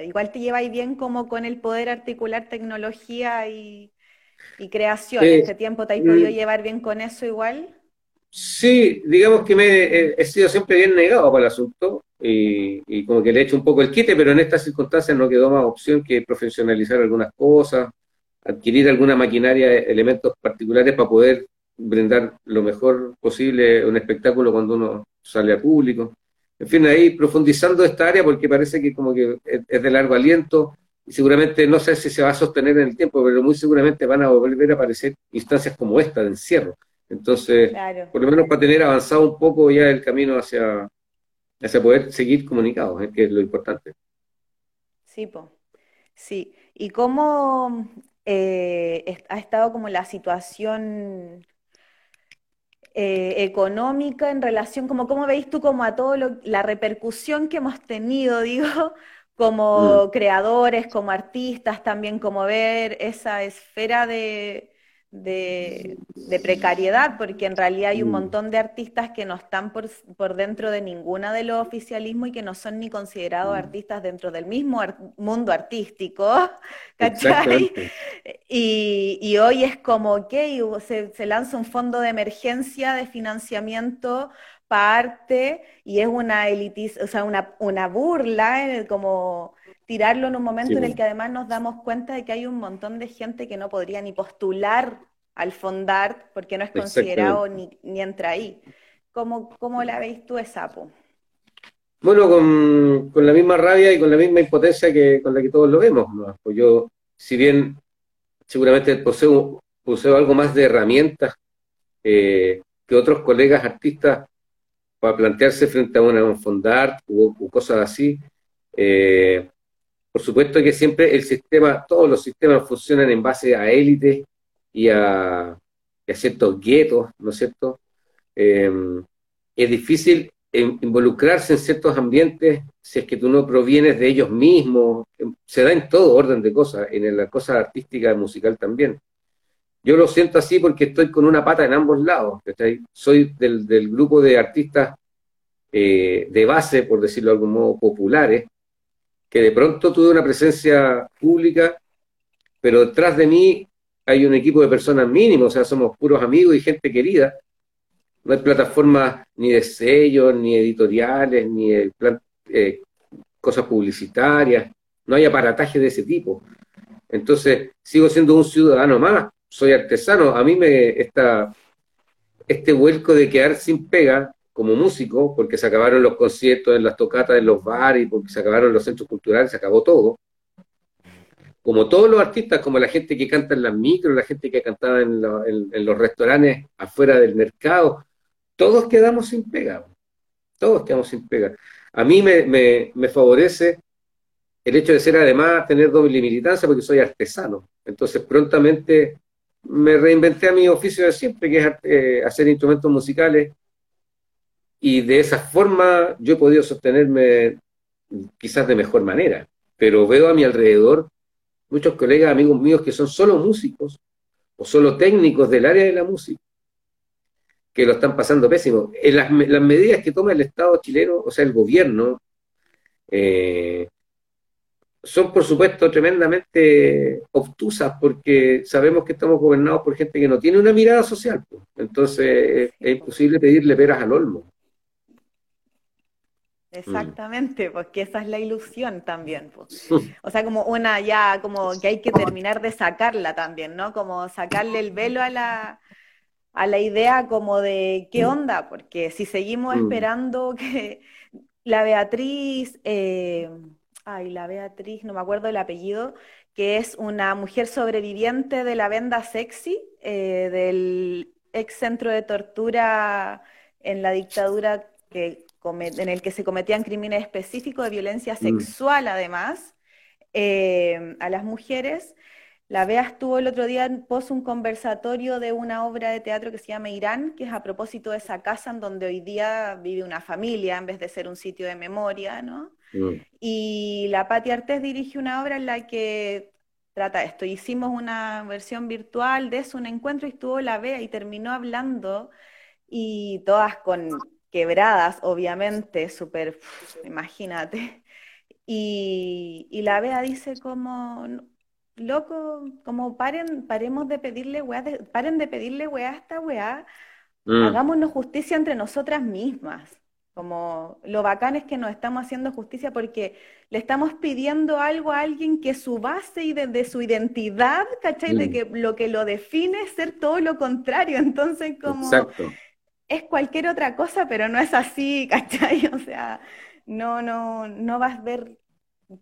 Igual te lleváis bien como con el poder articular tecnología y, creación. ¿En este tiempo te has podido mm. llevar bien con eso igual? Sí, digamos que me he, sido siempre bien negado para el asunto y, y, como que le he hecho un poco el quite, pero en estas circunstancias no quedó más opción que profesionalizar algunas cosas, adquirir alguna maquinaria, elementos particulares para poder brindar lo mejor posible un espectáculo cuando uno sale a público. En fin, ahí profundizando esta área porque parece que como que es de largo aliento y seguramente no sé si se va a sostener en el tiempo, pero muy seguramente van a volver a aparecer instancias como esta de encierro. Entonces, por lo menos para tener avanzado un poco ya el camino hacia, hacia poder seguir comunicados, que es lo importante. Sí, po. sí. ¿Y cómo eh, ha estado como la situación eh, económica en relación, como cómo veis tú como a todo la repercusión que hemos tenido, digo, como mm. creadores, como artistas, también como ver esa esfera de, de, precariedad, porque en realidad hay un mm. montón de artistas que no están por, dentro de ninguna de los oficialismos y que no son ni considerados mm. artistas dentro del mismo mundo artístico, ¿cachai? Y, hoy es como, ok, se, se lanza un fondo de emergencia de financiamiento para arte y es una elitis, o sea, una, una burla, eh, como tirarlo en un momento en el que además nos damos cuenta de que hay un montón de gente que no podría ni postular al Fondart porque no es considerado ni, ni entra ahí. ¿Cómo, ¿Cómo, la veis tú esa, po? Bueno, con, con, la misma rabia y con la misma impotencia que con la que todos lo vemos. Pues yo, si bien seguramente poseo, poseo algo más de herramientas eh, que otros colegas artistas para plantearse frente a una fondart o, cosas así, eh, por supuesto que siempre el sistema, todos los sistemas funcionan en base a élites y a, ciertos guetos, ¿no es cierto? Eh, es difícil involucrarse en ciertos ambientes si es que tú no provienes de ellos mismos. Se da en todo orden de cosas, en la cosa artística musical también. Yo lo siento así porque estoy con una pata en ambos lados. Soy del, grupo de artistas eh, de base, por decirlo de algún modo, populares, que de pronto tuve una presencia pública, pero detrás de mí hay un equipo de personas mínimos, o sea, somos puros amigos y gente querida, no hay plataformas ni de sellos, ni editoriales, ni de eh, cosas publicitarias, no hay aparataje de ese tipo. Entonces, sigo siendo un ciudadano más, soy artesano. A mí me está este vuelco de quedar sin pega como músico, porque se acabaron los conciertos en las tocatas, en los bares, porque se acabaron los centros culturales, se acabó todo. Como todos los artistas, como la gente que canta en las micros, la gente que cantaba en los restaurantes afuera del mercado, todos quedamos sin pega, todos quedamos sin pega. A mí me, favorece el hecho de ser además tener doble militancia porque soy artesano. Entonces prontamente me reinventé a mi oficio de siempre, que es eh, hacer instrumentos musicales, y de esa forma yo he podido sostenerme quizás de mejor manera. Pero veo a mi alrededor muchos colegas, amigos míos que son solo músicos o solo técnicos del área de la música que lo están pasando pésimo. En las, medidas que toma el Estado chileno, o sea, el gobierno, eh, son por supuesto tremendamente obtusas porque sabemos que estamos gobernados por gente que no tiene una mirada social. Entonces es imposible pedirle peras al olmo. Exactamente, porque esa es la ilusión también. Pues. O sea, como una ya, como que hay que terminar de sacarla también, ¿no? Como sacarle el velo a la, a la idea como de qué mm. onda, porque si seguimos mm. esperando que la Beatriz, eh, ay, la Beatriz, no me acuerdo el apellido, que es una mujer sobreviviente de la venda sexy, eh, del ex centro de tortura en la dictadura que en el que se cometían crímenes específicos de violencia mm. sexual, además, eh, a las mujeres. La Bea estuvo el otro día en pos un conversatorio de una obra de teatro que se llama Irán, que es a propósito de esa casa en donde hoy día vive una familia en vez de ser un sitio de memoria, ¿no? Mm. Y la Pati Artés dirige una obra en la que trata esto. Hicimos una versión virtual de eso, un encuentro, y estuvo la Bea y terminó hablando, y todas con quebradas, obviamente, súper, imagínate. Y, y la Bea dice como, loco, como paren, paremos de pedirle weá, paren de pedirle weá a esta weá, mm. hagámonos justicia entre nosotras mismas. Como lo bacán es que nos estamos haciendo justicia porque le estamos pidiendo algo a alguien que su base y de, su identidad, ¿cachai? De mm. que lo que lo define es ser todo lo contrario. Entonces, como es cualquier otra cosa, pero no es así, ¿cachai? O sea, no, no, no vas a ver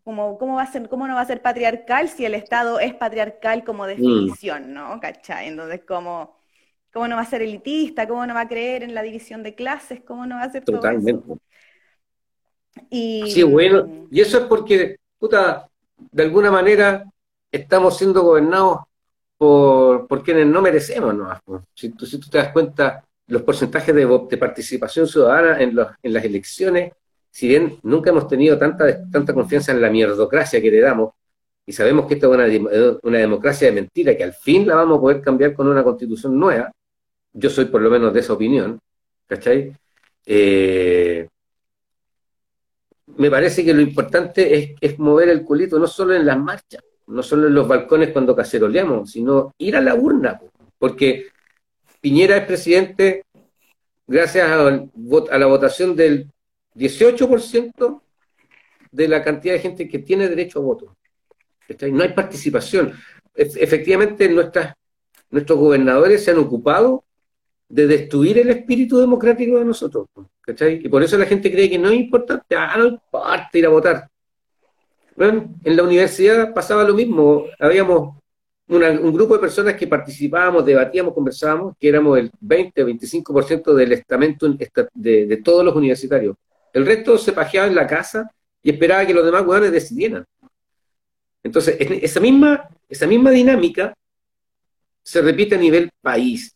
como, ¿cómo, va a ser, ¿cómo no va a ser patriarcal si el Estado es patriarcal como mm. definición, ¿no? ¿Cachai? Entonces, ¿cómo, ¿cómo no va a ser elitista? ¿Cómo no va a creer en la división de clases? ¿Cómo no va a ser Totalmente. todo eso? Y, sí, bueno, y eso es porque, puta, de alguna manera estamos siendo gobernados por, por quienes no merecemos, ¿no? Si tú, si tú te das cuenta, los porcentajes de, de participación ciudadana en, los, en las elecciones si bien nunca hemos tenido tanta, tanta confianza en la mierdocracia que le damos, y sabemos que esta es una, una democracia de mentira, que al fin la vamos a poder cambiar con una constitución nueva, yo soy por lo menos de esa opinión, ¿cachai? Eh, me parece que lo importante es, mover el culito no solo en las marchas, no solo en los balcones cuando caceroleamos, sino ir a la urna, porque Piñera es presidente gracias a la votación del 18% de la cantidad de gente que tiene derecho a voto. No hay participación. Efectivamente, nuestros gobernadores se han ocupado de destruir el espíritu democrático de nosotros. Y por eso la gente cree que no es importante, ah, no importa ir a votar. Bueno, en la universidad pasaba lo mismo. Habíamos un grupo de personas que participábamos, debatíamos, conversábamos, que éramos el 20 o 25% del estamento de, de, todos los universitarios. El resto se pajeaba en la casa y esperaba que los demás hueones decidieran. Entonces, esa misma, esa misma dinámica se repite a nivel país.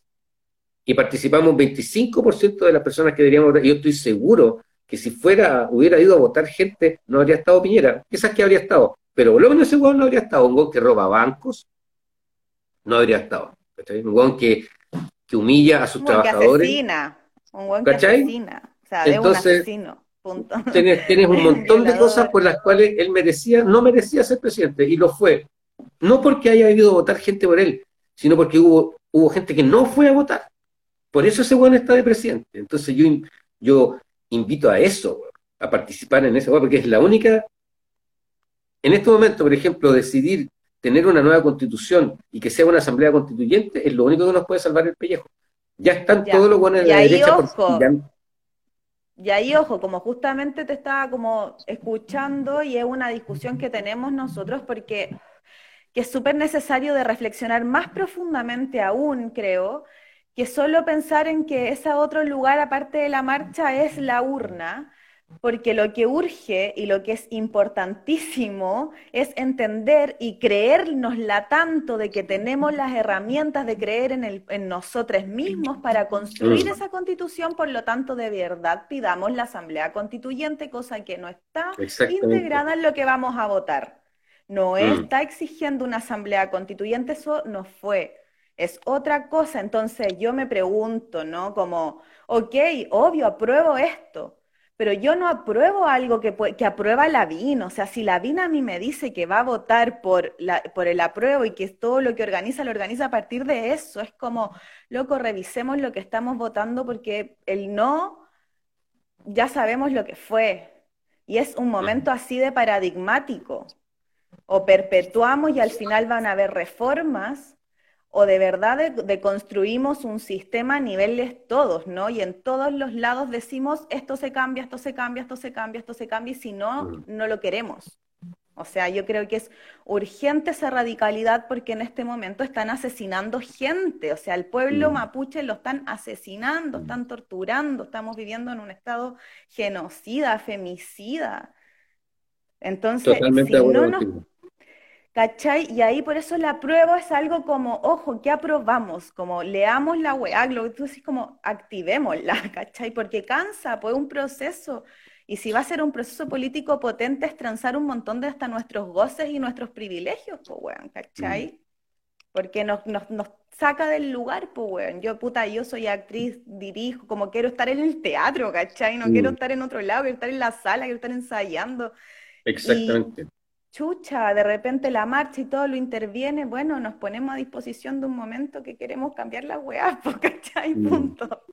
Y participamos 25% de las personas que deberíamos votar. Yo estoy seguro que si fuera, hubiera ido a votar gente, no habría estado Piñera. Quizás que habría estado. Pero por lo menos ese hueón no habría estado. Un hueón que roba bancos, no habría estado. Un hueón que, que humilla a sus trabajadores. Que asesina. Un hueón que asesina. O sea, de un asesino. Tienes, un montón de cosas por las cuales él merecía, no merecía ser presidente, y lo fue. No porque haya ido a votar gente por él, sino porque hubo, hubo gente que no fue a votar. Por eso ese bueno está de presidente. Entonces yo, yo invito a eso, a participar en eso, porque es la única. En este momento, por ejemplo, decidir tener una nueva constitución y que sea una asamblea constituyente es lo único que nos puede salvar el pellejo. Ya están todos los buenos de la derecha y ahí, ojo, como justamente te estaba como escuchando y es una discusión que tenemos nosotros porque que es súper necesario de reflexionar más profundamente aún, creo, que solo pensar en que ese otro lugar aparte de la marcha es la urna, porque lo que urge y lo que es importantísimo es entender y creérnosla tanto de que tenemos las herramientas de creer en, el, en nosotros mismos para construir esa constitución, por lo tanto, de verdad pidamos la asamblea constituyente, cosa que no está integrada en lo que vamos a votar. No mm. está exigiendo una asamblea constituyente, eso no fue. Es otra cosa. Entonces yo me pregunto, ¿no? Como, ok, obvio, apruebo esto pero yo no apruebo algo que, que aprueba Lavín. O sea, si Lavín a mí me dice que va a votar por, la, por el apruebo y que todo lo que organiza lo organiza a partir de eso, es como, loco, revisemos lo que estamos votando porque el no, ya sabemos lo que fue. Y es un momento así de paradigmático. O perpetuamos y al final van a haber reformas o de verdad de, construimos un sistema a niveles todos, ¿no? Y en todos los lados decimos, esto se cambia, esto se cambia, esto se cambia, esto se cambia, y si no, mm. no lo queremos. O sea, yo creo que es urgente esa radicalidad porque en este momento están asesinando gente, o sea, el pueblo mm. mapuche lo están asesinando, están mm. torturando, estamos viviendo en un estado genocida, femicida. Entonces, si no nos ¿Cachai? Y ahí por eso la prueba es algo como, ojo, ¿qué aprobamos? Como leamos la weá, lo que tú decís como activémosla, ¿cachai? Porque cansa, pues un proceso. Y si va a ser un proceso político potente es transar un montón de hasta nuestros goces y nuestros privilegios, pues weón, ¿cachai? Mm. Porque nos, nos, nos, saca del lugar, pues weón. Yo, puta, yo soy actriz, dirijo, como quiero estar en el teatro, ¿cachai? No quiero mm. estar en otro lado, quiero estar en la sala, quiero estar ensayando. Exactamente chucha, de repente la marcha y todo lo interviene, bueno, nos ponemos a disposición de un momento que queremos cambiar la weá, ¿cachai? Mm. Punto.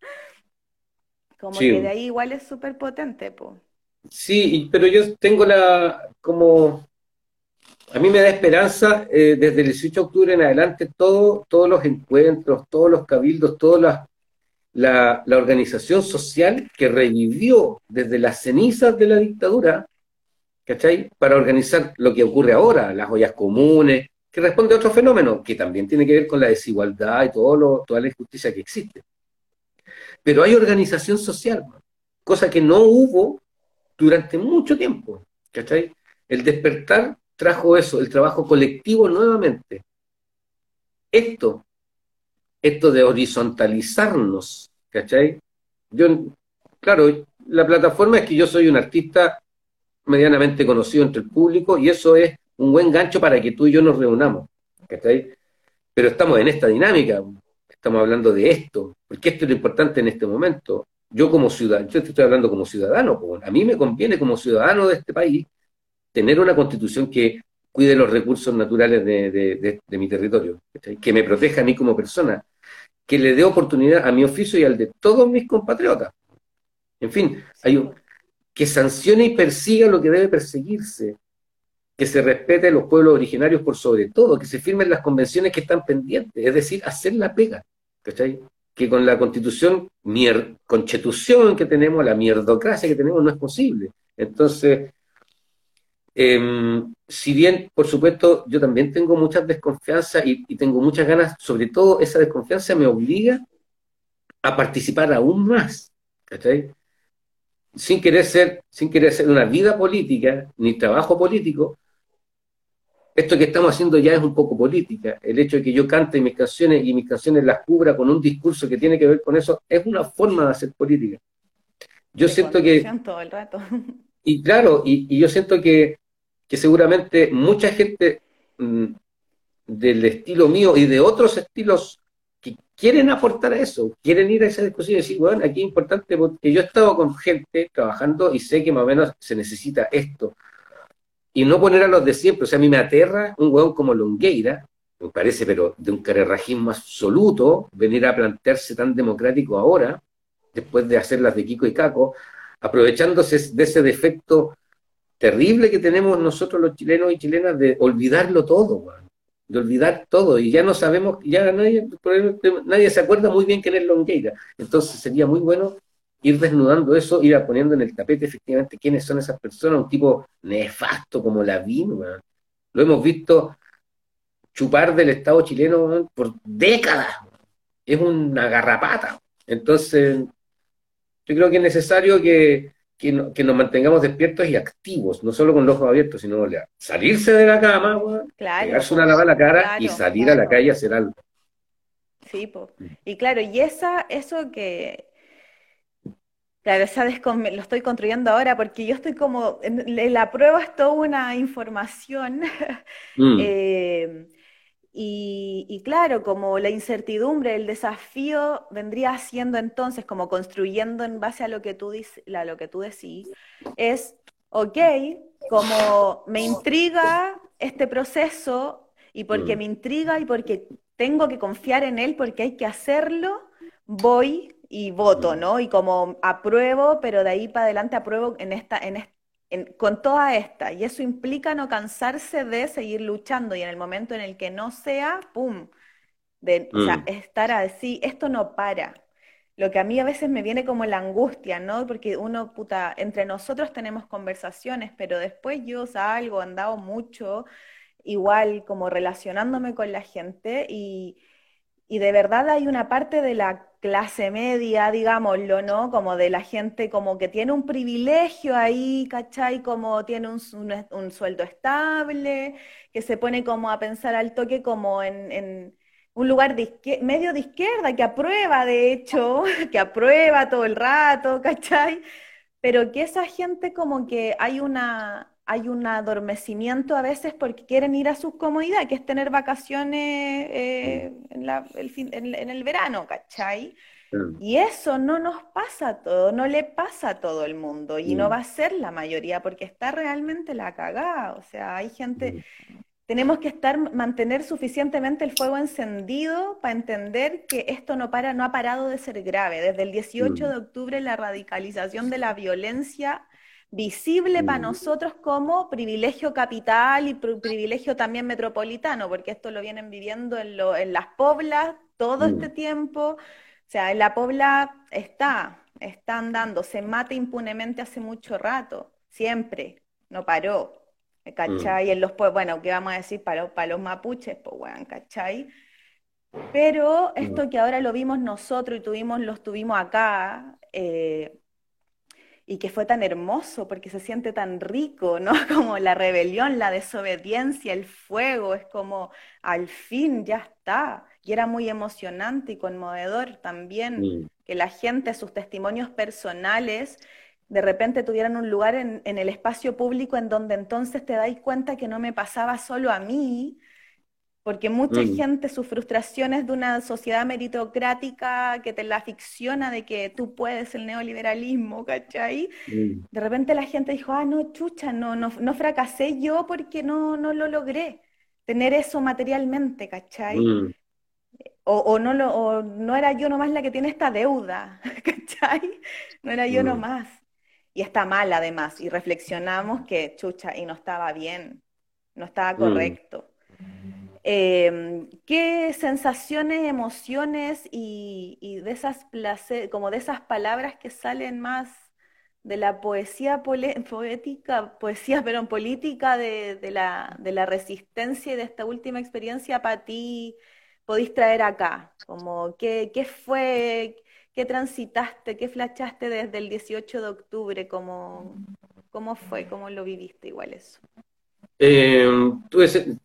Como que de ahí igual es súper potente, pues. Sí, pero yo tengo la, como, a mí me da esperanza, eh, desde el 18 de octubre en adelante, todo, todos los encuentros, todos los cabildos, toda la, la organización social que revivió desde las cenizas de la dictadura, ¿cachai? Para organizar lo que ocurre ahora, las ollas comunes, que responde a otro fenómeno, que también tiene que ver con la desigualdad y todo lo, toda la injusticia que existe. Pero hay organización social, cosa que no hubo durante mucho tiempo, ¿cachai? El despertar trajo eso, el trabajo colectivo nuevamente. Esto, esto de horizontalizarnos, ¿cachai? Yo, claro, la plataforma es que yo soy un artista medianamente conocido entre el público y eso es un buen gancho para que tú y yo nos reunamos. Pero estamos en esta dinámica, estamos hablando de esto, porque esto es lo importante en este momento. Yo como ciudadano, yo estoy hablando como ciudadano, a mí me conviene como ciudadano de este país tener una constitución que cuide los recursos naturales de, mi territorio, que me proteja a mí como persona, que le dé oportunidad a mi oficio y al de todos mis compatriotas. En fin, hay un, que sancione y persiga lo que debe perseguirse, que se respete los pueblos originarios por sobre todo, que se firmen las convenciones que están pendientes, es decir, hacer la pega, ¿cachai? Que con la constitución, mier constitución que tenemos, la mierdocracia que tenemos, no es posible. Entonces, em, si bien, por supuesto, yo también tengo muchas desconfianzas y, y, tengo muchas ganas, sobre todo esa desconfianza me obliga a participar aún más, ¿cachai? Sin querer ser, sin querer ser una vida política, ni trabajo político, esto que estamos haciendo ya es un poco política. El hecho de que yo cante mis canciones y mis canciones las cubra con un discurso que tiene que ver con eso, es una forma de hacer política. Yo siento que... Todo el rato. Y claro, y, y yo siento que, que, seguramente mucha gente mmm, del estilo mío y de otros estilos quieren aportar a eso, quieren ir a esa discusión y decir, bueno, aquí es importante porque yo he estado con gente trabajando y sé que más o menos se necesita esto y no poner a los de siempre. O sea, a mí me aterra un hueón como Longueira, me parece, pero de un carerrajismo absoluto, venir a plantearse tan democrático ahora, después de hacer las de Kiko y Caco, aprovechándose de ese defecto terrible que tenemos nosotros los chilenos y chilenas de olvidarlo todo, hueón, de olvidar todo, y ya no sabemos, ya nadie, nadie se acuerda muy bien quién es Longueira. Entonces sería muy bueno ir desnudando eso, ir poniendo en el tapete efectivamente quiénes son esas personas, un tipo nefasto como Lavín, lo hemos visto chupar del Estado chileno por décadas, es una garrapata. Entonces, yo creo que es necesario que, que, no, que nos mantengamos despiertos y activos, no solo con los ojos abiertos, sino salirse de la cama, bueno, claro, pegarse una lavada a la cara claro, y salir claro. a la calle a hacer algo. Sí, po. y claro, y esa, eso que Claro, esa lo estoy construyendo ahora porque yo estoy como, en la prueba es toda una información Mm. eh, y, y, claro, como la incertidumbre, el desafío vendría siendo entonces como construyendo en base a lo que tú, a lo que tú decís, es, ok, como me intriga este proceso y porque Mm. me intriga y porque tengo que confiar en él, porque hay que hacerlo, voy y voto, Mm. ¿no? Y como apruebo, pero de ahí para adelante apruebo en esta, en est- en- con toda esta. Y eso implica no cansarse de seguir luchando y en el momento en el que no sea, ¡pum! De, o sea, Mm. estar así, esto no para. Lo que a mí a veces me viene como la angustia, ¿no? Porque uno, puta, entre nosotros tenemos conversaciones, pero después yo salgo, andado mucho, igual como relacionándome con la gente y, y de verdad hay una parte de la clase media, digámoslo, ¿no? Como de la gente como que tiene un privilegio ahí, ¿cachai? Como tiene un, sueldo estable, que se pone como a pensar al toque como en, en un lugar de izquier- medio de izquierda, que aprueba, de hecho, que aprueba todo el rato, ¿cachai? Pero que esa gente como que hay una, hay un adormecimiento a veces porque quieren ir a sus comodidades, que es tener vacaciones eh, en la- el fin- en- en el verano, ¿cachai? Mm. Y eso no nos pasa a todos, no le pasa a todo el mundo y no Mm. va a ser la mayoría porque está realmente la cagada. O sea, hay gente, Mm. tenemos que estar, mantener suficientemente el fuego encendido para entender que esto no para, no ha parado de ser grave. Desde el 18 Mm. de octubre, la radicalización de la violencia visible para Mm. nosotros como privilegio capital y pri- privilegio también metropolitano, porque esto lo vienen viviendo en, lo- en las poblas todo este Mm. tiempo. O sea, en la pobla está, está andando, se mata impunemente hace mucho rato, siempre, no paró. Mm. ¿Cachai? En los pueblos, bueno, ¿qué vamos a decir para, los- para los mapuches? Pues, weón, ¿cachai? Pero Mm. esto que ahora lo vimos nosotros y tuvimos, los tuvimos acá, eh, y que fue tan hermoso porque se siente tan rico, ¿no? Como la rebelión, la desobediencia, el fuego, es como al fin ya está. Y era muy emocionante y conmovedor también que la gente, sus testimonios personales, de repente tuvieran un lugar en, en el espacio público en donde entonces te dais cuenta que no me pasaba solo a mí, porque mucha Mm. gente, sus frustraciones de una sociedad meritocrática que te la ficciona de que tú puedes el neoliberalismo, ¿cachai? Mm. De repente la gente dijo, ah, no, chucha, no, no, no fracasé yo porque no, no lo logré, tener eso materialmente, ¿cachai? Mm. O, o no lo, o no era yo nomás la que tiene esta deuda, ¿cachai? No era yo nomás. y está mal además, y reflexionamos que, chucha, y no estaba bien, no estaba correcto. Em, ¿Qué sensaciones, emociones y, de esas como de esas palabras que salen más de la poesía poética, poesía, pero política de, la, resistencia y de esta última experiencia para ti podéis traer acá? Como, ¿qué, fue, qué transitaste, qué flachaste desde el 18 de octubre? ¿Cómo, cómo fue, cómo lo viviste igual eso? Eh,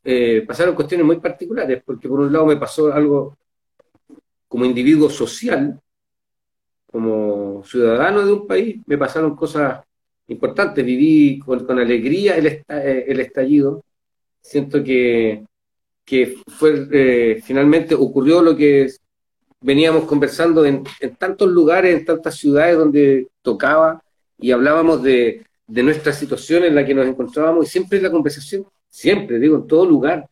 eh, pasaron cuestiones muy particulares, porque por un lado me pasó algo como individuo social, como ciudadano de un país, me pasaron cosas importantes. Viví con, alegría el, eh, el, estallido. Siento que, que fue eh, finalmente ocurrió lo que veníamos conversando en, en, tantos lugares, en tantas ciudades donde tocaba y hablábamos de, de nuestra situación en la que nos encontrábamos y siempre la conversación, siempre, digo, en todo lugar,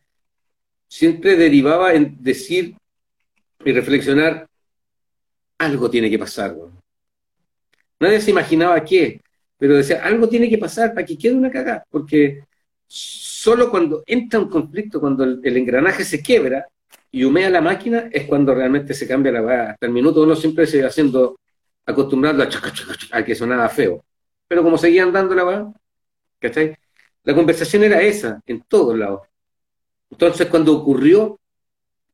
siempre derivaba en decir y reflexionar, algo tiene que pasar. Nadie se imaginaba qué, pero decía, algo tiene que pasar para que quede una cagada, porque solo cuando entra un conflicto, cuando el, engranaje se quiebra y humea la máquina, es cuando realmente se cambia la vaga. Hasta el minuto uno siempre se va haciendo acostumbrado a, a que sonaba feo pero como seguían dando la weá, ¿cachai? La conversación era esa, en todos lados. Entonces, cuando ocurrió,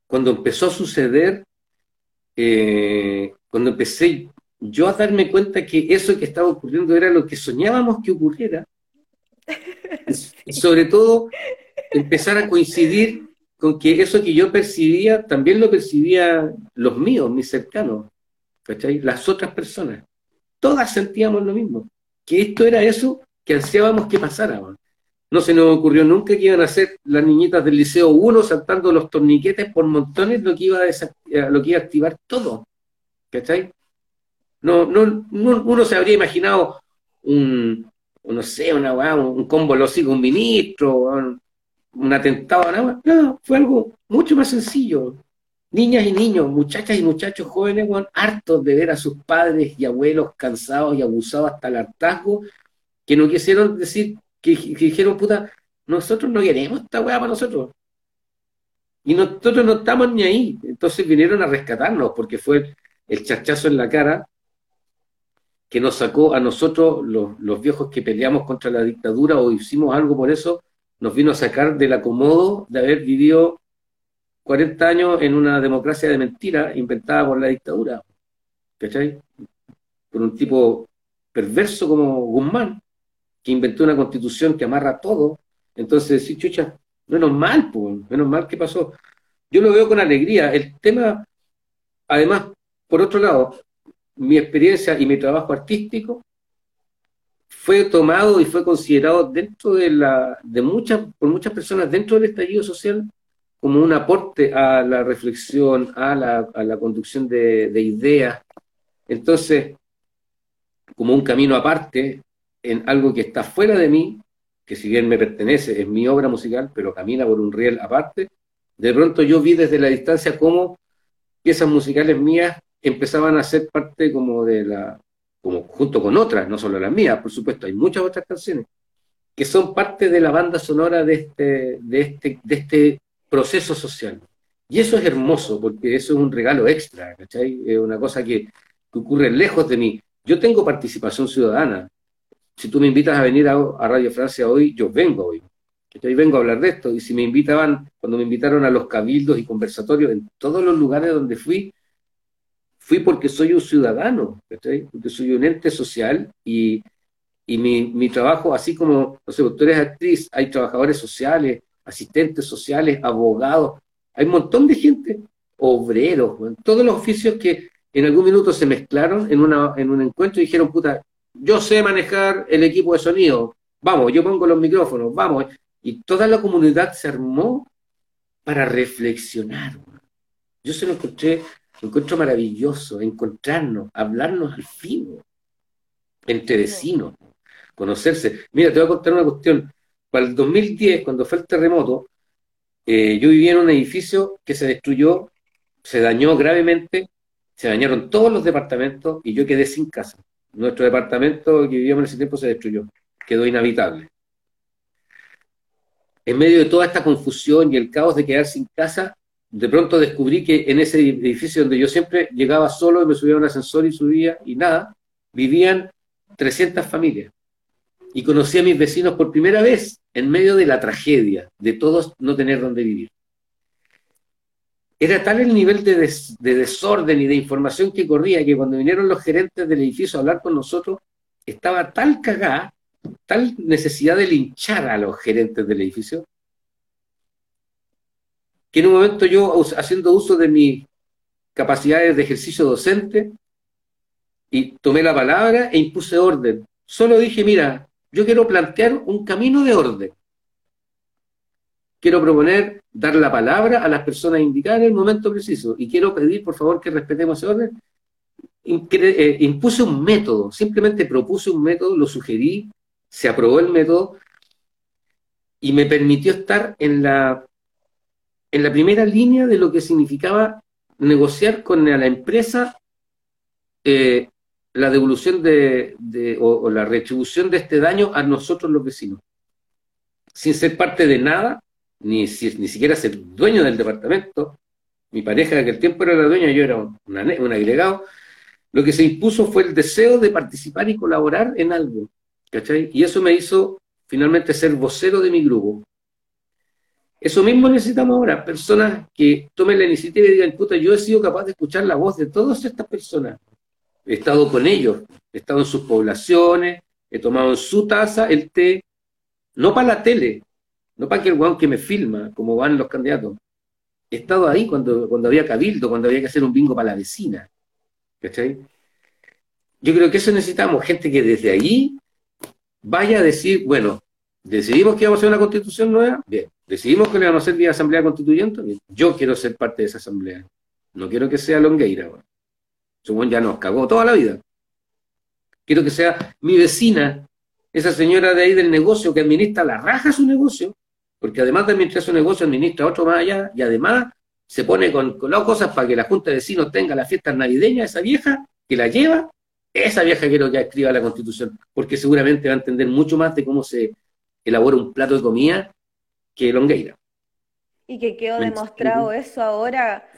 cuando empezó a suceder, eh, cuando empecé yo a darme cuenta que eso que estaba ocurriendo era lo que soñábamos que ocurriera, y sobre todo empezar a coincidir con que eso que yo percibía, también lo percibían los míos, mis cercanos, ¿cachai? Las otras personas. Todas sentíamos lo mismo que esto era eso que ansiábamos que pasara. No se nos ocurrió nunca que iban a ser las niñitas del Liceo 1 saltando los torniquetes por montones lo que iba a, eh, lo que iba a activar todo. ¿Cachai? No, no, uno se habría imaginado un, no sé, una, un combo losico, un ministro, un, atentado, nada No, fue algo mucho más sencillo niñas y niños, muchachas y muchachos jóvenes, hartos de ver a sus padres y abuelos cansados y abusados hasta el hartazgo, que no quisieron decir, que, dijeron, puta, nosotros no queremos esta weá para nosotros. Y nosotros no estamos ni ahí. Entonces vinieron a rescatarnos, porque fue el chachazo en la cara que nos sacó a nosotros, los, los viejos que peleamos contra la dictadura o hicimos algo por eso, nos vino a sacar del acomodo de haber vivido 40 años en una democracia de mentira inventada por la dictadura, ¿cachai? Por un tipo perverso como Guzmán, que inventó una constitución que amarra todo. Entonces, sí, chucha, menos mal, pues, menos mal que pasó. Yo lo veo con alegría. El tema, además, por otro lado, mi experiencia y mi trabajo artístico fue tomado y fue considerado dentro de la, de muchas, por muchas personas dentro del estallido social como un aporte a la reflexión, a la, a la conducción de, ideas. Entonces, como un camino aparte, en algo que está fuera de mí, que si bien me pertenece, es mi obra musical, pero camina por un riel aparte, de pronto yo vi desde la distancia cómo piezas musicales mías empezaban a ser parte como de la, como junto con otras, no solo las mías, por supuesto, hay muchas otras canciones, que son parte de la banda sonora de este, de este, de este proceso social. Y eso es hermoso, porque eso es un regalo extra, ¿cachai? Es una cosa que, ocurre lejos de mí. Yo tengo participación ciudadana. Si tú me invitas a venir a, Radio Francia hoy, yo vengo hoy. ¿cachai? Vengo a hablar de esto. Y si me invitaban, cuando me invitaron a los cabildos y conversatorios, en todos los lugares donde fui, fui porque soy un ciudadano, ¿cachai? Porque soy un ente social y, y mi, mi, trabajo, así como, no sé, actriz, hay trabajadores sociales, asistentes sociales, abogados, hay un montón de gente, obreros, todos los oficios que en algún minuto se mezclaron en, una, en un encuentro y dijeron, puta, yo sé manejar el equipo de sonido, vamos, yo pongo los micrófonos, vamos. Y toda la comunidad se armó para reflexionar. Yo se lo encontré, lo encuentro maravilloso, encontrarnos, hablarnos al fin, entre vecinos, conocerse. Mira, te voy a contar una cuestión. Para el 2010, cuando fue el terremoto, eh, yo vivía en un edificio que se destruyó, se dañó gravemente, se dañaron todos los departamentos y yo quedé sin casa. nuestro departamento que vivíamos en ese tiempo se destruyó, quedó inhabitable. En medio de toda esta confusión y el caos de quedar sin casa, de pronto descubrí que en ese edificio donde yo siempre llegaba solo y me subía a un ascensor y subía y nada, vivían 300 familias. Y conocí a mis vecinos por primera vez en medio de la tragedia, de todos no tener dónde vivir. Era tal el nivel de, desorden y de información que corría que cuando vinieron los gerentes del edificio a hablar con nosotros, estaba tal cagada, tal necesidad de linchar a los gerentes del edificio, que en un momento yo, haciendo uso de mis capacidades de ejercicio docente, y tomé la palabra e impuse orden. Solo dije, mira, yo quiero plantear un camino de orden. Quiero proponer dar la palabra a las personas indicadas en el momento preciso y quiero pedir, por favor, que respetemos ese orden. Eh, impuse un método, simplemente propuse un método, lo sugerí, se aprobó el método y me permitió estar en la, en la primera línea de lo que significaba negociar con la empresa eh, la devolución de, o, la retribución de este daño a nosotros los vecinos. Sin ser parte de nada, ni, ni siquiera ser dueño del departamento. Mi pareja de aquel tiempo era la dueña, yo era un, un agregado. Lo que se impuso fue el deseo de participar y colaborar en algo. Y eso me hizo finalmente ser vocero de mi grupo. Eso mismo necesitamos ahora, personas que tomen la iniciativa y digan, puta, yo he sido capaz de escuchar la voz de todas estas personas he estado con ellos, he estado en sus poblaciones, he tomado en su taza el té, no para la tele, no para que el guan que me filma, como van los candidatos. He estado ahí cuando, cuando había cabildo, cuando había que hacer un bingo para la vecina. ¿Cachai? Yo creo que eso necesitamos, gente que desde ahí vaya a decir, bueno, decidimos que íbamos a hacer una constitución nueva, bien, decidimos que le vamos a hacer vía asamblea constituyente, bien. yo quiero ser parte de esa asamblea. No quiero que sea Longueira. Bueno. Según ya nos cagó toda la vida. Quiero que sea mi vecina, esa señora de ahí del negocio que administra la raja su negocio, porque además de administrar su negocio, administra otro más allá, y además se pone con, con las cosas para que la Junta de Vecinos tenga las fiestas navideñas, esa vieja que la lleva, esa vieja quiero que escriba la Constitución, porque seguramente va a entender mucho más de cómo se elabora un plato de comida que Longueira. Y que quedó demostrado eso ahora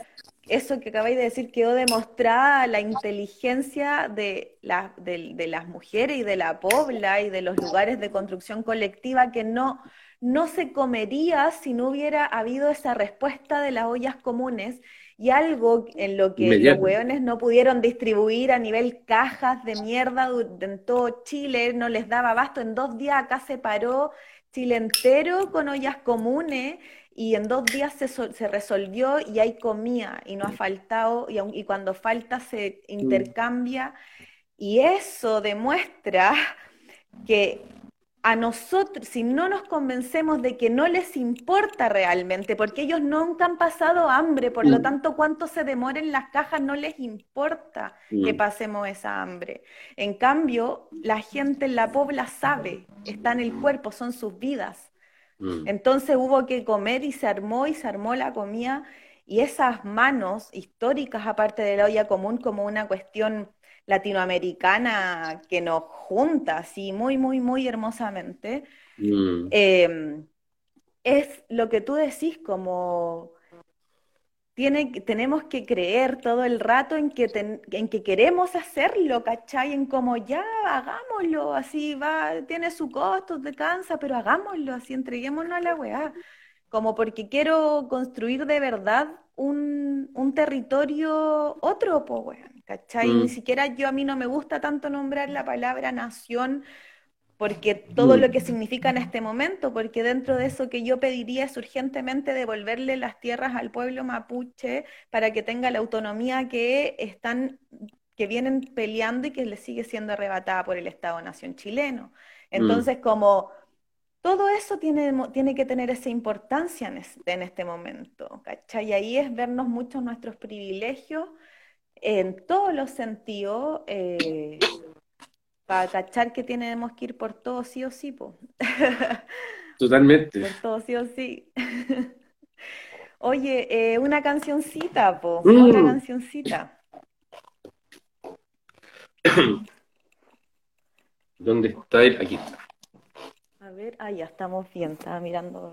eso que acabáis de decir quedó demostrada la inteligencia de, de, las mujeres y de la pobla y de los lugares de construcción colectiva que no, no se comería si no hubiera habido esa respuesta de las ollas comunes y algo en lo que los hueones no pudieron distribuir a nivel cajas de mierda en todo Chile, no les daba abasto. En dos días acá se paró Chile entero con ollas comunes y en dos días se, se, resolvió y hay comida y no ha faltado y, y cuando falta se intercambia y eso demuestra que a nosotros, si no nos convencemos de que no les importa realmente, porque ellos nunca han pasado hambre, por lo tanto, cuánto se demoren las cajas no les importa que pasemos esa hambre. En cambio, la gente en la pobla sabe, está en el cuerpo, son sus vidas. Mm. Entonces hubo que comer y se armó y se armó la comida y esas manos históricas, aparte de la olla común, como una cuestión latinoamericana que nos junta así muy, muy, muy hermosamente, mm. em, es lo que tú decís como tenemos que creer todo el rato en que, en que queremos hacerlo, ¿cachai? En como ya, hagámoslo, así va, tiene su costo, te cansa, pero hagámoslo, así entreguémonos a la weá. Como porque quiero construir de verdad un, territorio otro, pues, weón, ¿cachai? Ni mm. siquiera yo a mí no me gusta tanto nombrar la palabra nación porque todo lo que significa en este momento, porque dentro de eso que yo pediría es urgentemente devolverle las tierras al pueblo mapuche para que tenga la autonomía que están que vienen peleando y que le sigue siendo arrebatada por el Estado-Nación chileno. Mm. Entonces, como todo eso tiene, tiene que tener esa importancia en, este momento, ¿cachai? Y ahí es vernos muchos nuestros privilegios en todos los sentidos, eh, para cachar que tenemos que ir por todo sí o sí, po. Totalmente. por todo sí o sí. Oye, eh, una cancioncita, po. Una mm. cancioncita. ¿Dónde está él? Aquí está. A ver, ah, ya estamos bien, estaba mirando.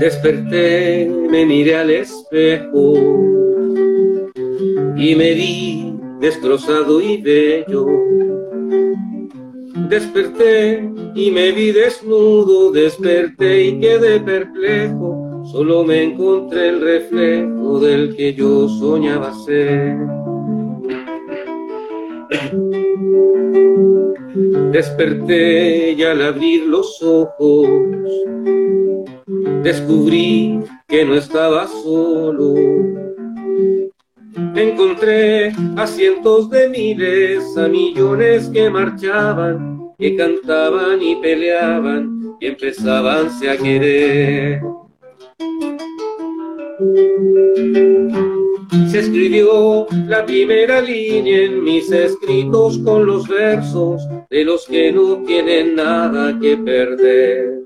Desperté, me miré al espejo y me vi destrozado y bello. Desperté y me vi desnudo, desperté y quedé perplejo, solo me encontré el reflejo del que yo soñaba ser. Desperté y al abrir los ojos descubrí que no estaba solo. Encontré a cientos de miles, a millones que marchaban, que cantaban y peleaban y empezaban a querer. Se escribió la primera línea en mis escritos con los versos de los que no tienen nada que perder.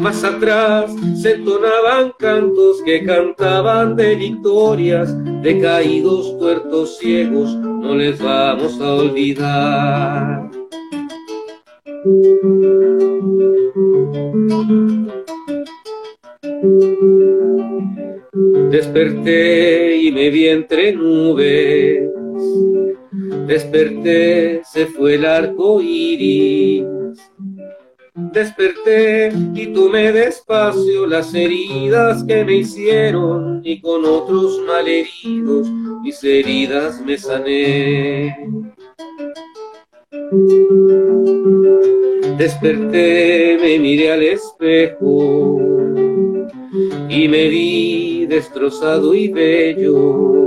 Más atrás se entonaban cantos que cantaban de victorias, de caídos, tuertos, ciegos, no les vamos a olvidar. Desperté y me vi entre nubes. Desperté, se fue el arco iris. Desperté y tomé despacio las heridas que me hicieron y con otros malheridos mis heridas me sané. Desperté, me miré al espejo y me vi destrozado y bello.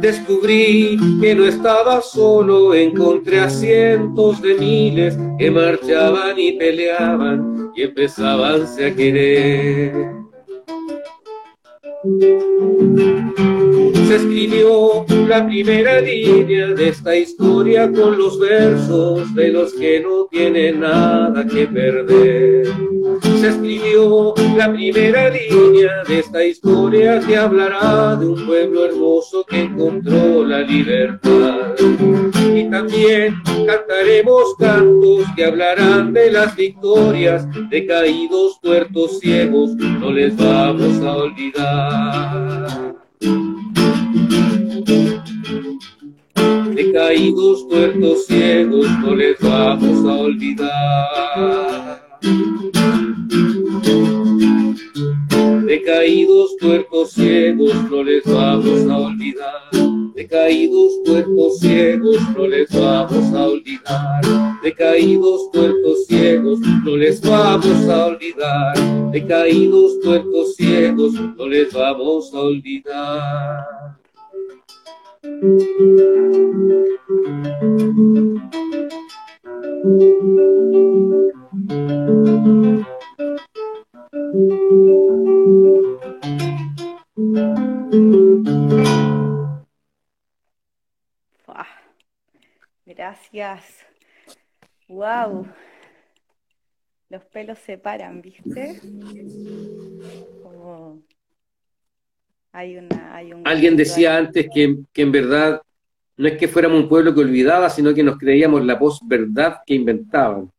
Descubrí que no estaba solo, encontré a cientos de miles que marchaban y peleaban y empezaban a querer. Se escribió la primera línea de esta historia con los versos de los que no tienen nada que perder. Se escribió la primera línea de esta historia que hablará de un pueblo hermoso que encontró la libertad. Y también cantaremos cantos que hablarán de las victorias de caídos, tuertos, ciegos, no les vamos a olvidar. Caídos, tuertos, ciegos, no les vamos a olvidar. De caídos, tuertos, ciegos, no les vamos a olvidar. De caídos, tuertos, ciegos, no les vamos a olvidar. De caídos, tuertos, ciegos, no les vamos a olvidar. De caídos, tuertos, ciegos, no les vamos a olvidar. Gracias. Wow. Los pelos se paran, ¿viste? Hay una, hay un Alguien decía antes que, que, en verdad no es que fuéramos un pueblo que olvidaba, sino que nos creíamos la posverdad que inventaban.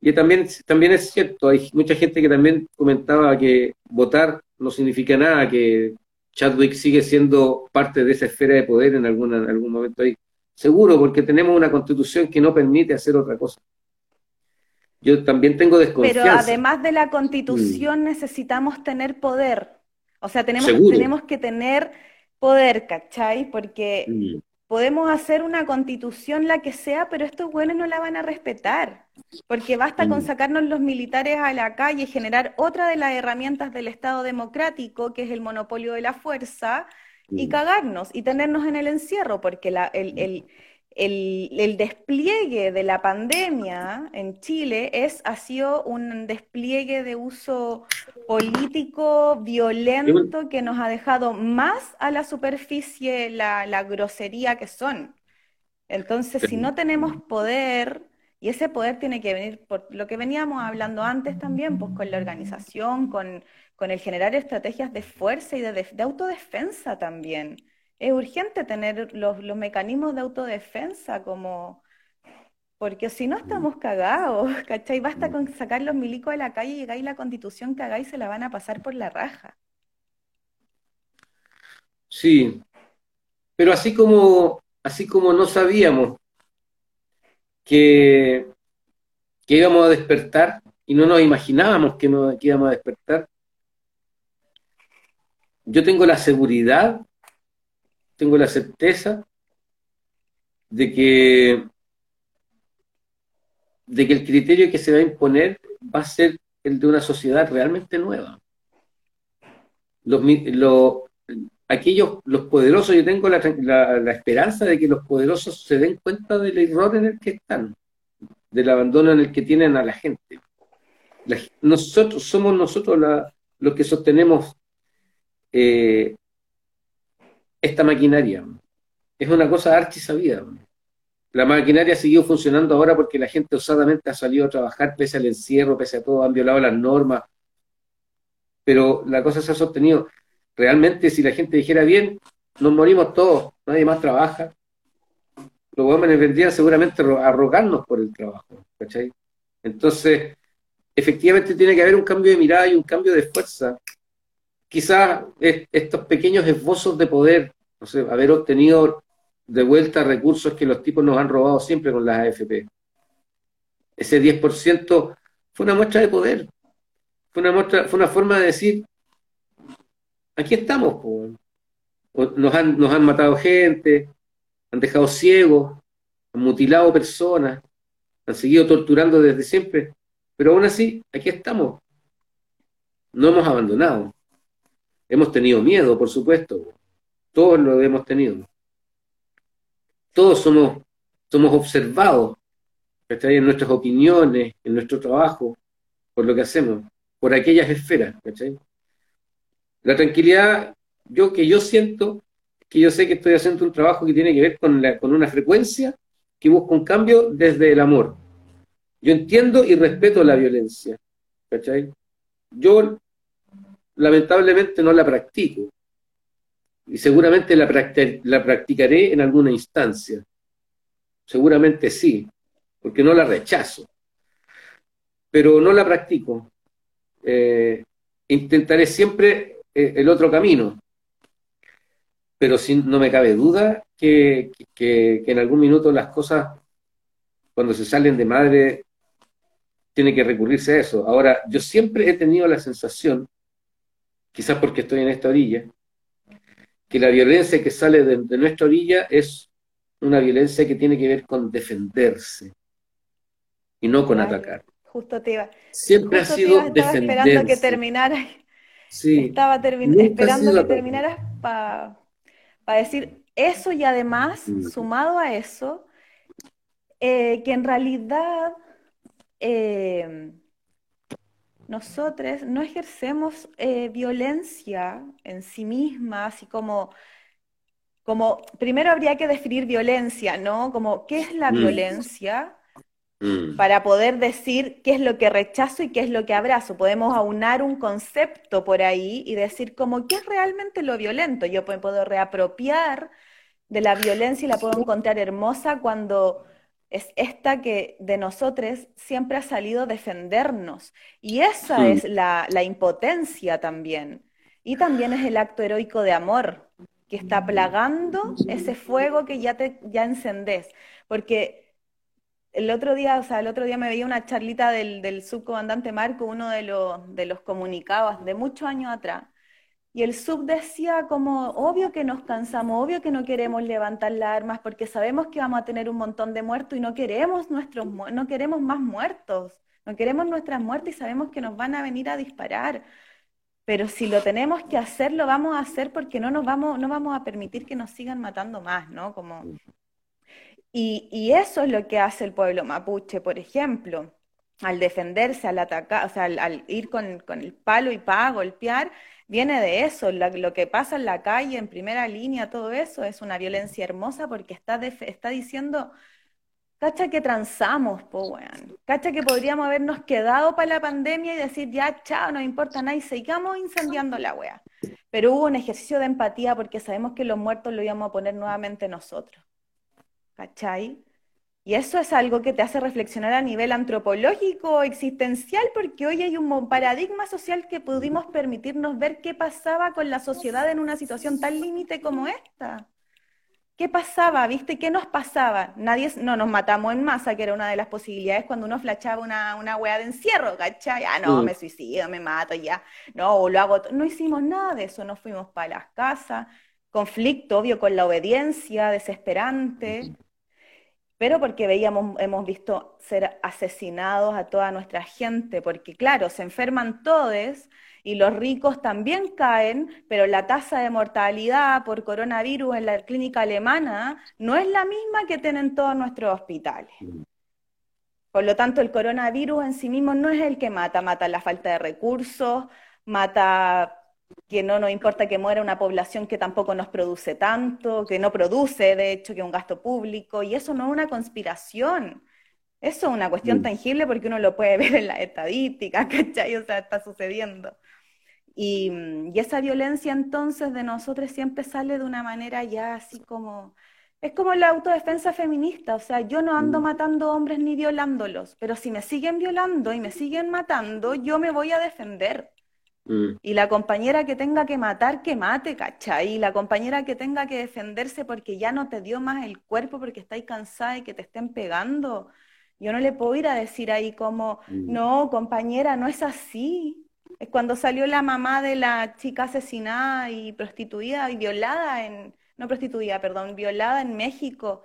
Y también, también es cierto, hay mucha gente que también comentaba que votar no significa nada, que Chadwick sigue siendo parte de esa esfera de poder en, alguna, en algún momento ahí. Seguro, porque tenemos una constitución que no permite hacer otra cosa. Yo también tengo desconfianza. Pero además de la constitución mm. necesitamos tener poder. O sea, tenemos, tenemos que tener poder, ¿cachai? Porque mm. podemos hacer una constitución la que sea, pero estos buenos no la van a respetar. Porque basta con mm. sacarnos los militares a la calle y generar otra de las herramientas del Estado democrático, que es el monopolio de la fuerza, y cagarnos y tenernos en el encierro, porque la, el, el, despliegue de la pandemia en Chile es, ha sido un despliegue de uso político violento que nos ha dejado más a la superficie la, la grosería que son. Entonces, si no tenemos poder, y ese poder tiene que venir por lo que veníamos hablando antes también, pues con la organización, con, con el generar estrategias de fuerza y de, de autodefensa también es urgente tener los, mecanismos de autodefensa como... Porque si no estamos cagados, ¿cachai? Basta con sacar los milicos de la calle, y y la constitución cagáis y se la van a pasar por la raja. Sí, pero así como, así como no sabíamos que, que íbamos a despertar y no nos imaginábamos que, no, que íbamos a despertar, yo tengo la seguridad tengo la certeza de que, de que el criterio que se va a imponer va a ser el de una sociedad realmente nueva. Los, aquellos, los poderosos, yo tengo la, esperanza de que los poderosos se den cuenta del error en el que están, del abandono en el que tienen a la gente. nosotros somos nosotros los que sostenemos eh, esta maquinaria. Es una cosa archi sabida. La maquinaria ha seguido funcionando ahora porque la gente osadamente ha salido a trabajar pese al encierro, pese a todo, han violado las normas. Pero la cosa se ha sostenido. Realmente, si la gente dijera bien, nos morimos todos, nadie más trabaja. Los hombres vendrían seguramente a rogarnos por el trabajo. Entonces, efectivamente tiene que haber un cambio de mirada y un cambio de fuerza quizás estos pequeños esbozos de poder, no sé, haber obtenido de vuelta recursos que los tipos nos han robado siempre con las AFP. Ese 10% fue una muestra de poder, fue una, muestra, fue una forma de decir, aquí estamos, nos, han, nos han matado gente, han dejado ciegos, han mutilado personas, han seguido torturando desde siempre, pero aún así, aquí estamos, no hemos abandonado. Hemos tenido miedo, por supuesto. Todos lo hemos tenido. Todos somos, somos observados en nuestras opiniones, en nuestro trabajo, por lo que hacemos, por aquellas esferas. La tranquilidad, yo que yo siento, que yo sé que estoy haciendo un trabajo que tiene que ver con, con una frecuencia que busca un cambio desde el amor. Yo entiendo y respeto la violencia. ¿cachai? Yo lamentablemente no la practico. Y seguramente la, la practicaré en alguna instancia. Seguramente sí, porque no la rechazo. Pero no la practico. Eh, intentaré siempre eh, el otro camino. Pero sin, no me cabe duda que, que en algún minuto las cosas, cuando se salen de madre, tiene que recurrirse a eso. Ahora, yo siempre he tenido la sensación quizás porque estoy en esta orilla, que la violencia que sale de, nuestra orilla es una violencia que tiene que ver con defenderse y no con atacar. Justo te iba. Siempre ha sido defenderse. Estaba esperando que terminara. Sí. Estaba esperando que terminaras para decir eso y además, mm. sumado a eso, eh, que en realidad eh, nosotros no ejercemos eh, violencia en sí misma, así como, como, primero habría que definir violencia, ¿no? Como, ¿qué es la mm. violencia? Mm. Para poder decir qué es lo que rechazo y qué es lo que abrazo. Podemos aunar un concepto por ahí y decir como, ¿qué es realmente lo violento? Yo puedo reapropiar de la violencia y la puedo encontrar hermosa cuando es esta que de nosotros siempre ha salido defendernos. Y esa mm. es la, impotencia también. Y también es el acto heroico de amor, que está plagando ese fuego que ya, te, ya encendés. Porque el otro día, o sea, el otro día me veía una charlita del, del subcomandante Marco, uno de los, de los comunicados de muchos años atrás, y el sub decía como, obvio que nos cansamos, obvio que no queremos levantar las armas porque sabemos que vamos a tener un montón de muertos y no queremos, nuestros, no queremos más muertos, no queremos nuestras muertes y sabemos que nos van a venir a disparar. Pero si lo tenemos que hacer, lo vamos a hacer porque no nos vamos, no vamos a permitir que nos sigan matando más, ¿no? Como... Y, eso es lo que hace el pueblo mapuche, por ejemplo, al defenderse, al atacar, o sea, al, ir con, el palo y pa, golpear, viene de eso. lo que pasa en la calle, en primera línea, todo eso es una violencia hermosa porque está, diciendo Cacha que transamos, po, weón. Cacha que podríamos habernos quedado para la pandemia y decir, ya, chao, no importa nada y sigamos incendiando la wea. Pero hubo un ejercicio de empatía porque sabemos que los muertos lo íbamos a poner nuevamente nosotros. ¿Cachai? Y eso es algo que te hace reflexionar a nivel antropológico, existencial, porque hoy hay un paradigma social que pudimos permitirnos ver qué pasaba con la sociedad en una situación tan límite como esta. ¿Qué pasaba? ¿Viste? ¿Qué nos pasaba? Nadie, no nos matamos en masa, que era una de las posibilidades cuando uno flachaba una, una weá de encierro, ¿cachai? Ah, no, mm. me suicido, me mato, ya. No, lo hago. No hicimos nada de eso, nos fuimos para las casas. Conflicto, obvio, con la obediencia, desesperante. Pero porque veíamos, hemos visto ser asesinados a toda nuestra gente, porque claro, se enferman todos y los ricos también caen, pero la tasa de mortalidad por coronavirus en la clínica alemana no es la misma que tienen todos nuestros hospitales. Por lo tanto, el coronavirus en sí mismo no es el que mata, mata la falta de recursos, mata que no nos importa que muera una población que tampoco nos produce tanto, que no produce, de hecho, que un gasto público, y eso no es una conspiración. Eso es una cuestión mm. tangible porque uno lo puede ver en las estadísticas, ¿cachai? O sea, está sucediendo. Y, y, esa violencia entonces de nosotros siempre sale de una manera ya así como, es como la autodefensa feminista, o sea, yo no ando mm. matando hombres ni violándolos, pero si me siguen violando y me siguen matando, yo me voy a defender. Mm. Y la compañera que tenga que matar, que mate, ¿cachai? Y la compañera que tenga que defenderse porque ya no te dio más el cuerpo, porque estáis cansada y que te estén pegando. Yo no le puedo ir a decir ahí como, mm. no, compañera, no es así. Es cuando salió la mamá de la chica asesinada y prostituida y violada en, no prostituida, perdón, violada en México,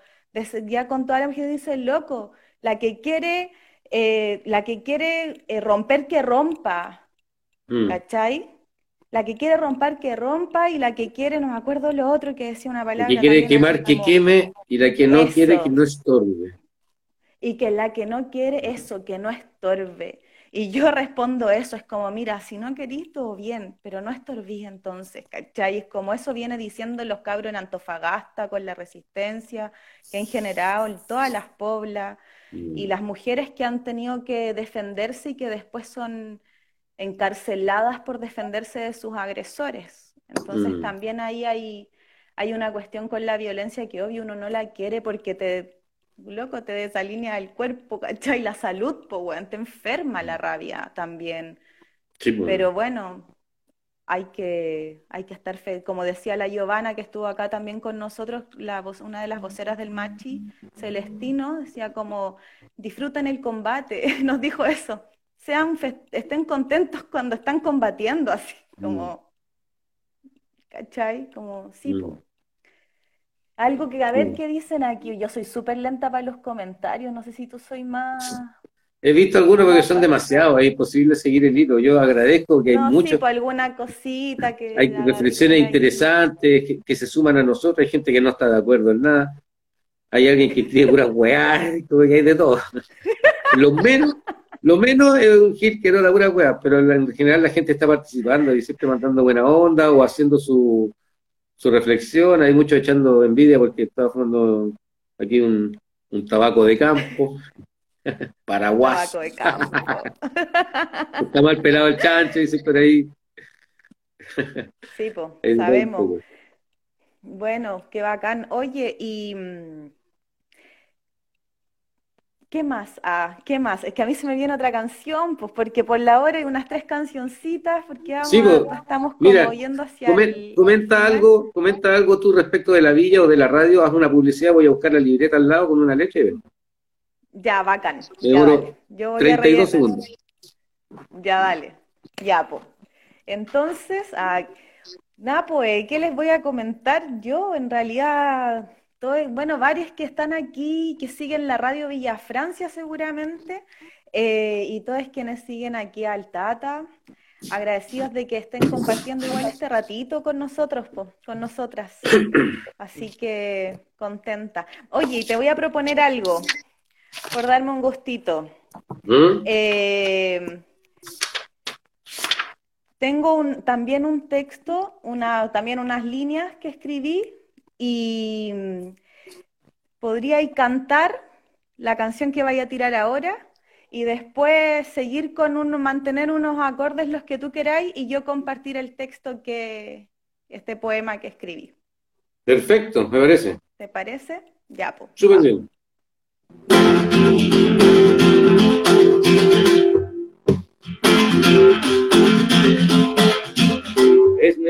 ya con toda la mujer dice, loco, la que quiere, eh, la que quiere eh, romper que rompa, mm. ¿cachai? La que quiere romper que rompa y la que quiere, no me acuerdo lo otro que decía una palabra. La que quiere quemar que queme y la que no quiere que no estorbe. Y que la que no quiere eso, que no estorbe. Y yo respondo eso, es como, mira, si no querís, todo bien, pero no estorbís entonces, ¿cachai? Es como eso viene diciendo los cabros en Antofagasta con la resistencia, que en general todas las poblas y mm. las mujeres que han tenido que defenderse y que después son encarceladas por defenderse de sus agresores. Entonces mm. también ahí hay, hay una cuestión con la violencia que obvio uno no la quiere porque te, loco, te desalinea el cuerpo, ¿cachai? La salud, weón, te enferma la rabia también. Sí. Pero bueno, hay que, hay que estar, fe como decía la Giovanna que estuvo acá también con nosotros, la una de las voceras del Machi, Celestino, decía como, disfruten el combate, nos dijo eso, sean estén contentos cuando están combatiendo, así, como, ¿cachai? Como, sí, pues. Algo que, a ver qué dicen aquí. Yo soy súper lenta para los comentarios. No sé si tú soy más. He visto algunos porque son demasiados, es imposible seguir el hilo. Yo agradezco que hay muchos. Sí, por alguna cosita que. Hay reflexiones interesantes que, se suman a nosotros. Hay gente que no está de acuerdo en nada. Hay alguien que tiene puras weá, que hay de todo. lo menos, lo menos es un gil que no da pura weá, pero en general la gente está participando y siempre mandando buena onda o haciendo su su reflexión, hay muchos echando envidia porque estaba fumando aquí un, un tabaco de campo, paraguas. Tabaco de campo. Está mal pelado el chancho, dice por ahí. sí, pues, sabemos. Bueno, qué bacán. Oye, y mm, ¿Qué más? Ah, ¿qué más? Es que a mí se me viene otra canción, pues porque por la hora hay unas tres cancioncitas, porque pues, estamos como yendo hacia Comenta algo, comenta algo tú respecto de la villa o de la radio, haz una publicidad, voy a buscar la libreta al lado con una leche. Ya, bacán. Ya, dale. Yo voy 32 segundos. Ya, dale. Ya, pues. Entonces, ah, nada, pues, ¿qué les voy a comentar? Yo, en realidad bueno, varios que están aquí, que siguen la radio Villa Francia seguramente, eh, y todos quienes siguen aquí al Tata, agradecidos de que estén compartiendo igual este ratito con nosotros, con nosotras. Así que contenta. Oye, te voy a proponer algo, por darme un gustito. ¿Mm? Eh, tengo también un texto, una, también unas líneas que escribí y mm, podría cantar la canción que vaya a tirar ahora y después seguir con uno, mantener unos acordes los que tú queráis y yo compartir el texto que, este poema que escribí. Perfecto, me parece. ¿Te parece? Ya, pues. Súper bien.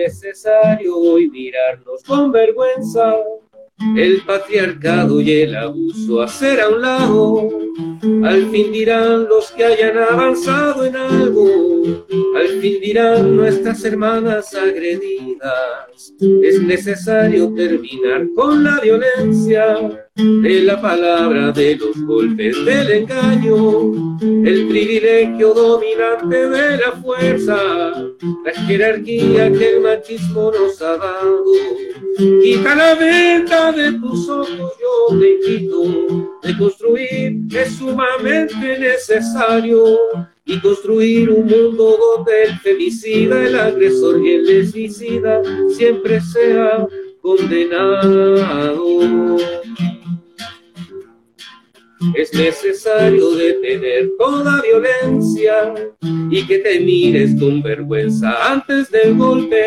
Necesario hoy mirarnos con vergüenza el patriarcado y el abuso hacer a un lado. Al fin dirán los que hayan avanzado en algo, al fin dirán nuestras hermanas agredidas. Es necesario terminar con la violencia de la palabra, de los golpes, del engaño, el privilegio dominante de la fuerza, la jerarquía que el machismo nos ha dado. Quita la venta de tus ojos, yo te invito, de construir es sumamente necesario y construir un mundo donde el femicida, el agresor y el lesbicida siempre sea condenado. Es necesario detener toda violencia y que te mires con vergüenza antes del golpe,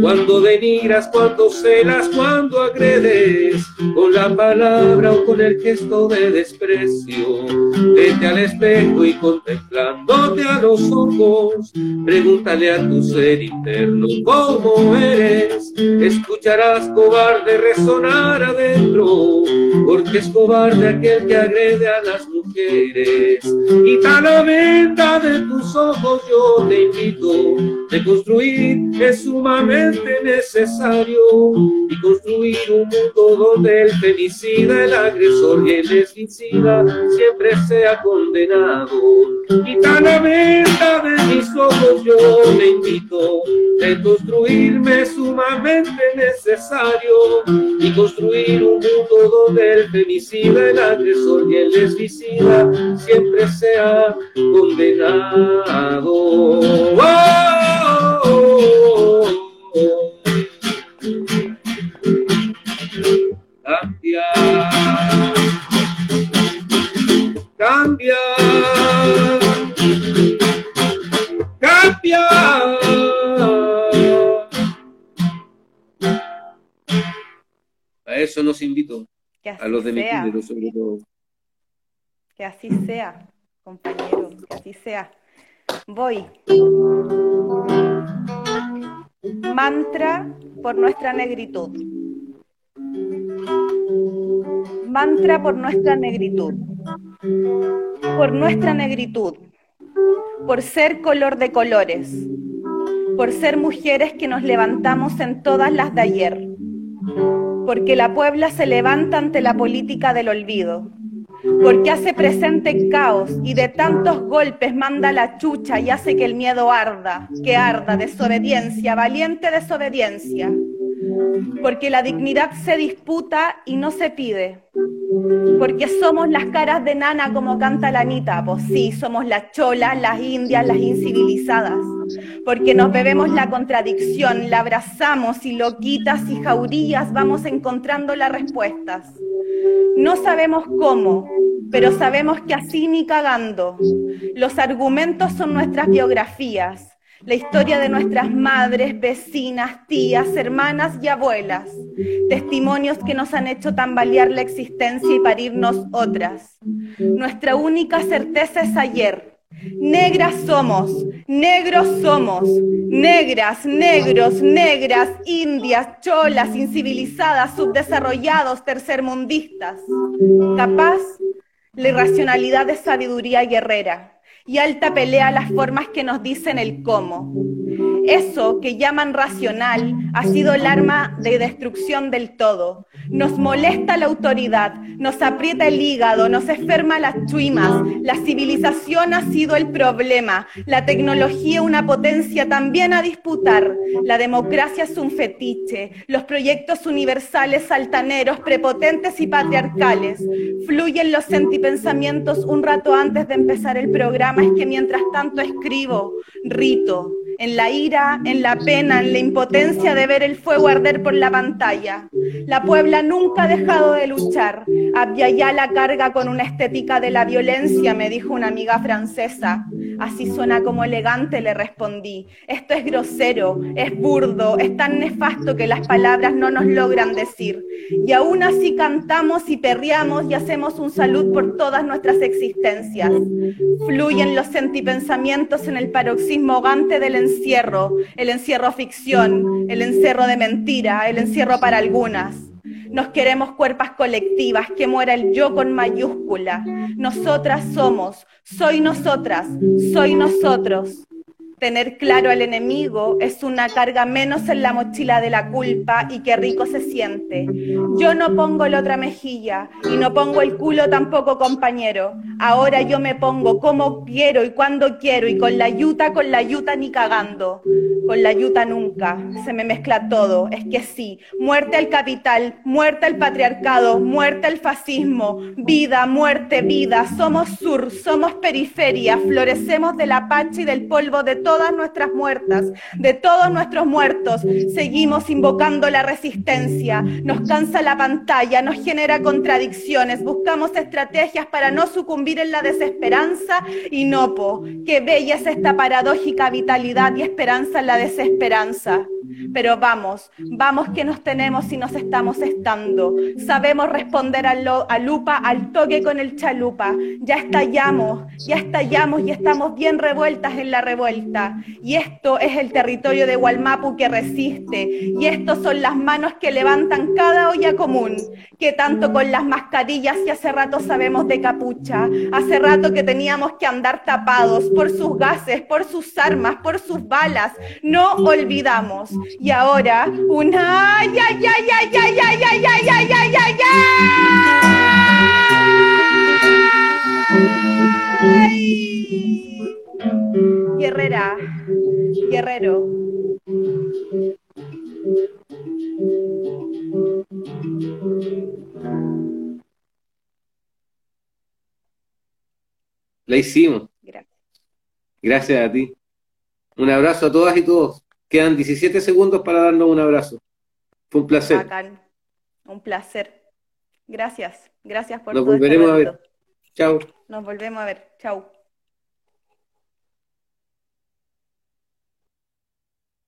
cuando denigras, cuando celas, cuando agredes, con la palabra o con el gesto de desprecio. Vete al espejo y contemplándote a los ojos, pregúntale a tu ser interno cómo eres. Escucharás cobarde resonar adentro, porque es cobarde aquel que agrede a las mujeres. Y la venta de tus ojos, yo te invito. De construir es sumamente necesario. Y construir un mundo donde el femicida, el agresor y el lesbicida siempre sea condenado. y la venta de mis ojos, yo te invito. De construirme es sumamente necesario. Y construir un mundo donde el femicida, el agresor y el lesbicida siempre sea condenado. Oh, Cambia, cambia, cambia. A eso nos invito, a los de mi sobre todo. Que así sea, compañero, que así sea. Voy. Mantra por nuestra negritud. Mantra por nuestra negritud. Por nuestra negritud. Por ser color de colores. Por ser mujeres que nos levantamos en todas las de ayer. Porque la Puebla se levanta ante la política del olvido porque hace presente caos y de tantos golpes manda la chucha y hace que el miedo arda, que arda, desobediencia, valiente desobediencia, porque la dignidad se disputa y no se pide, porque somos las caras de nana como canta la Anita, pues sí, somos las cholas, las indias, las incivilizadas, porque nos bebemos la contradicción, la abrazamos y loquitas y jaurías vamos encontrando las respuestas. No sabemos cómo, pero sabemos que así ni cagando. Los argumentos son nuestras biografías, la historia de nuestras madres, vecinas, tías, hermanas y abuelas, testimonios que nos han hecho tambalear la existencia y parirnos otras. Nuestra única certeza es ayer, Negras somos, negros somos, negras, negros, negras, indias, cholas, incivilizadas, subdesarrollados, tercermundistas. Capaz, la irracionalidad de sabiduría guerrera y alta pelea las formas que nos dicen el cómo. Eso que llaman racional ha sido el arma de destrucción del todo. Nos molesta la autoridad, nos aprieta el hígado, nos enferma las chuimas. La civilización ha sido el problema, la tecnología una potencia también a disputar. La democracia es un fetiche, los proyectos universales altaneros, prepotentes y patriarcales. Fluyen los sentipensamientos un rato antes de empezar el programa, es que mientras tanto escribo, rito, en la ira, en la pena, en la impotencia de ver el fuego arder por la pantalla. La Puebla nunca ha dejado de luchar. Abya la carga con una estética de la violencia, me dijo una amiga francesa. Así suena como elegante, le respondí. Esto es grosero, es burdo, es tan nefasto que las palabras no nos logran decir. Y aún así cantamos y perreamos y hacemos un salud por todas nuestras existencias. Fluyen los sentipensamientos en el paroxismo gante del encierro, el encierro ficción, el encierro de mentira, el encierro para algunas. Nos queremos cuerpas colectivas, que muera el yo con mayúscula. Nosotras somos, soy nosotras, soy nosotros. Tener claro al enemigo es una carga menos en la mochila de la culpa y qué rico se siente. Yo no pongo la otra mejilla y no pongo el culo tampoco, compañero. Ahora yo me pongo como quiero y cuando quiero y con la yuta, con la yuta ni cagando. Con la yuta nunca. Se me mezcla todo. Es que sí. Muerte al capital, muerte al patriarcado, muerte al fascismo. Vida, muerte, vida. Somos sur, somos periferia. Florecemos del apache y del polvo de todo todas nuestras muertas, de todos nuestros muertos. Seguimos invocando la resistencia. Nos cansa la pantalla, nos genera contradicciones. Buscamos estrategias para no sucumbir en la desesperanza y no, po. Qué bella es esta paradójica vitalidad y esperanza en la desesperanza. Pero vamos, vamos que nos tenemos y nos estamos estando. Sabemos responder a, a lupa, al toque con el chalupa. Ya estallamos, ya estallamos y estamos bien revueltas en la revuelta. Y esto es el territorio de Gualmapu que resiste. Y estos son las manos que levantan cada olla común. Que tanto con las mascarillas y hace rato sabemos de capucha. Hace rato que teníamos que andar tapados por sus gases, por sus armas, por sus balas. No olvidamos. Y ahora una Guerrera, guerrero. La hicimos. Gracias. Gracias a ti. Un abrazo a todas y todos. Quedan 17 segundos para darnos un abrazo. Fue un placer. Un placer. Gracias. Gracias por Nos volveremos a ver. Chao. Nos volvemos a ver. Chao.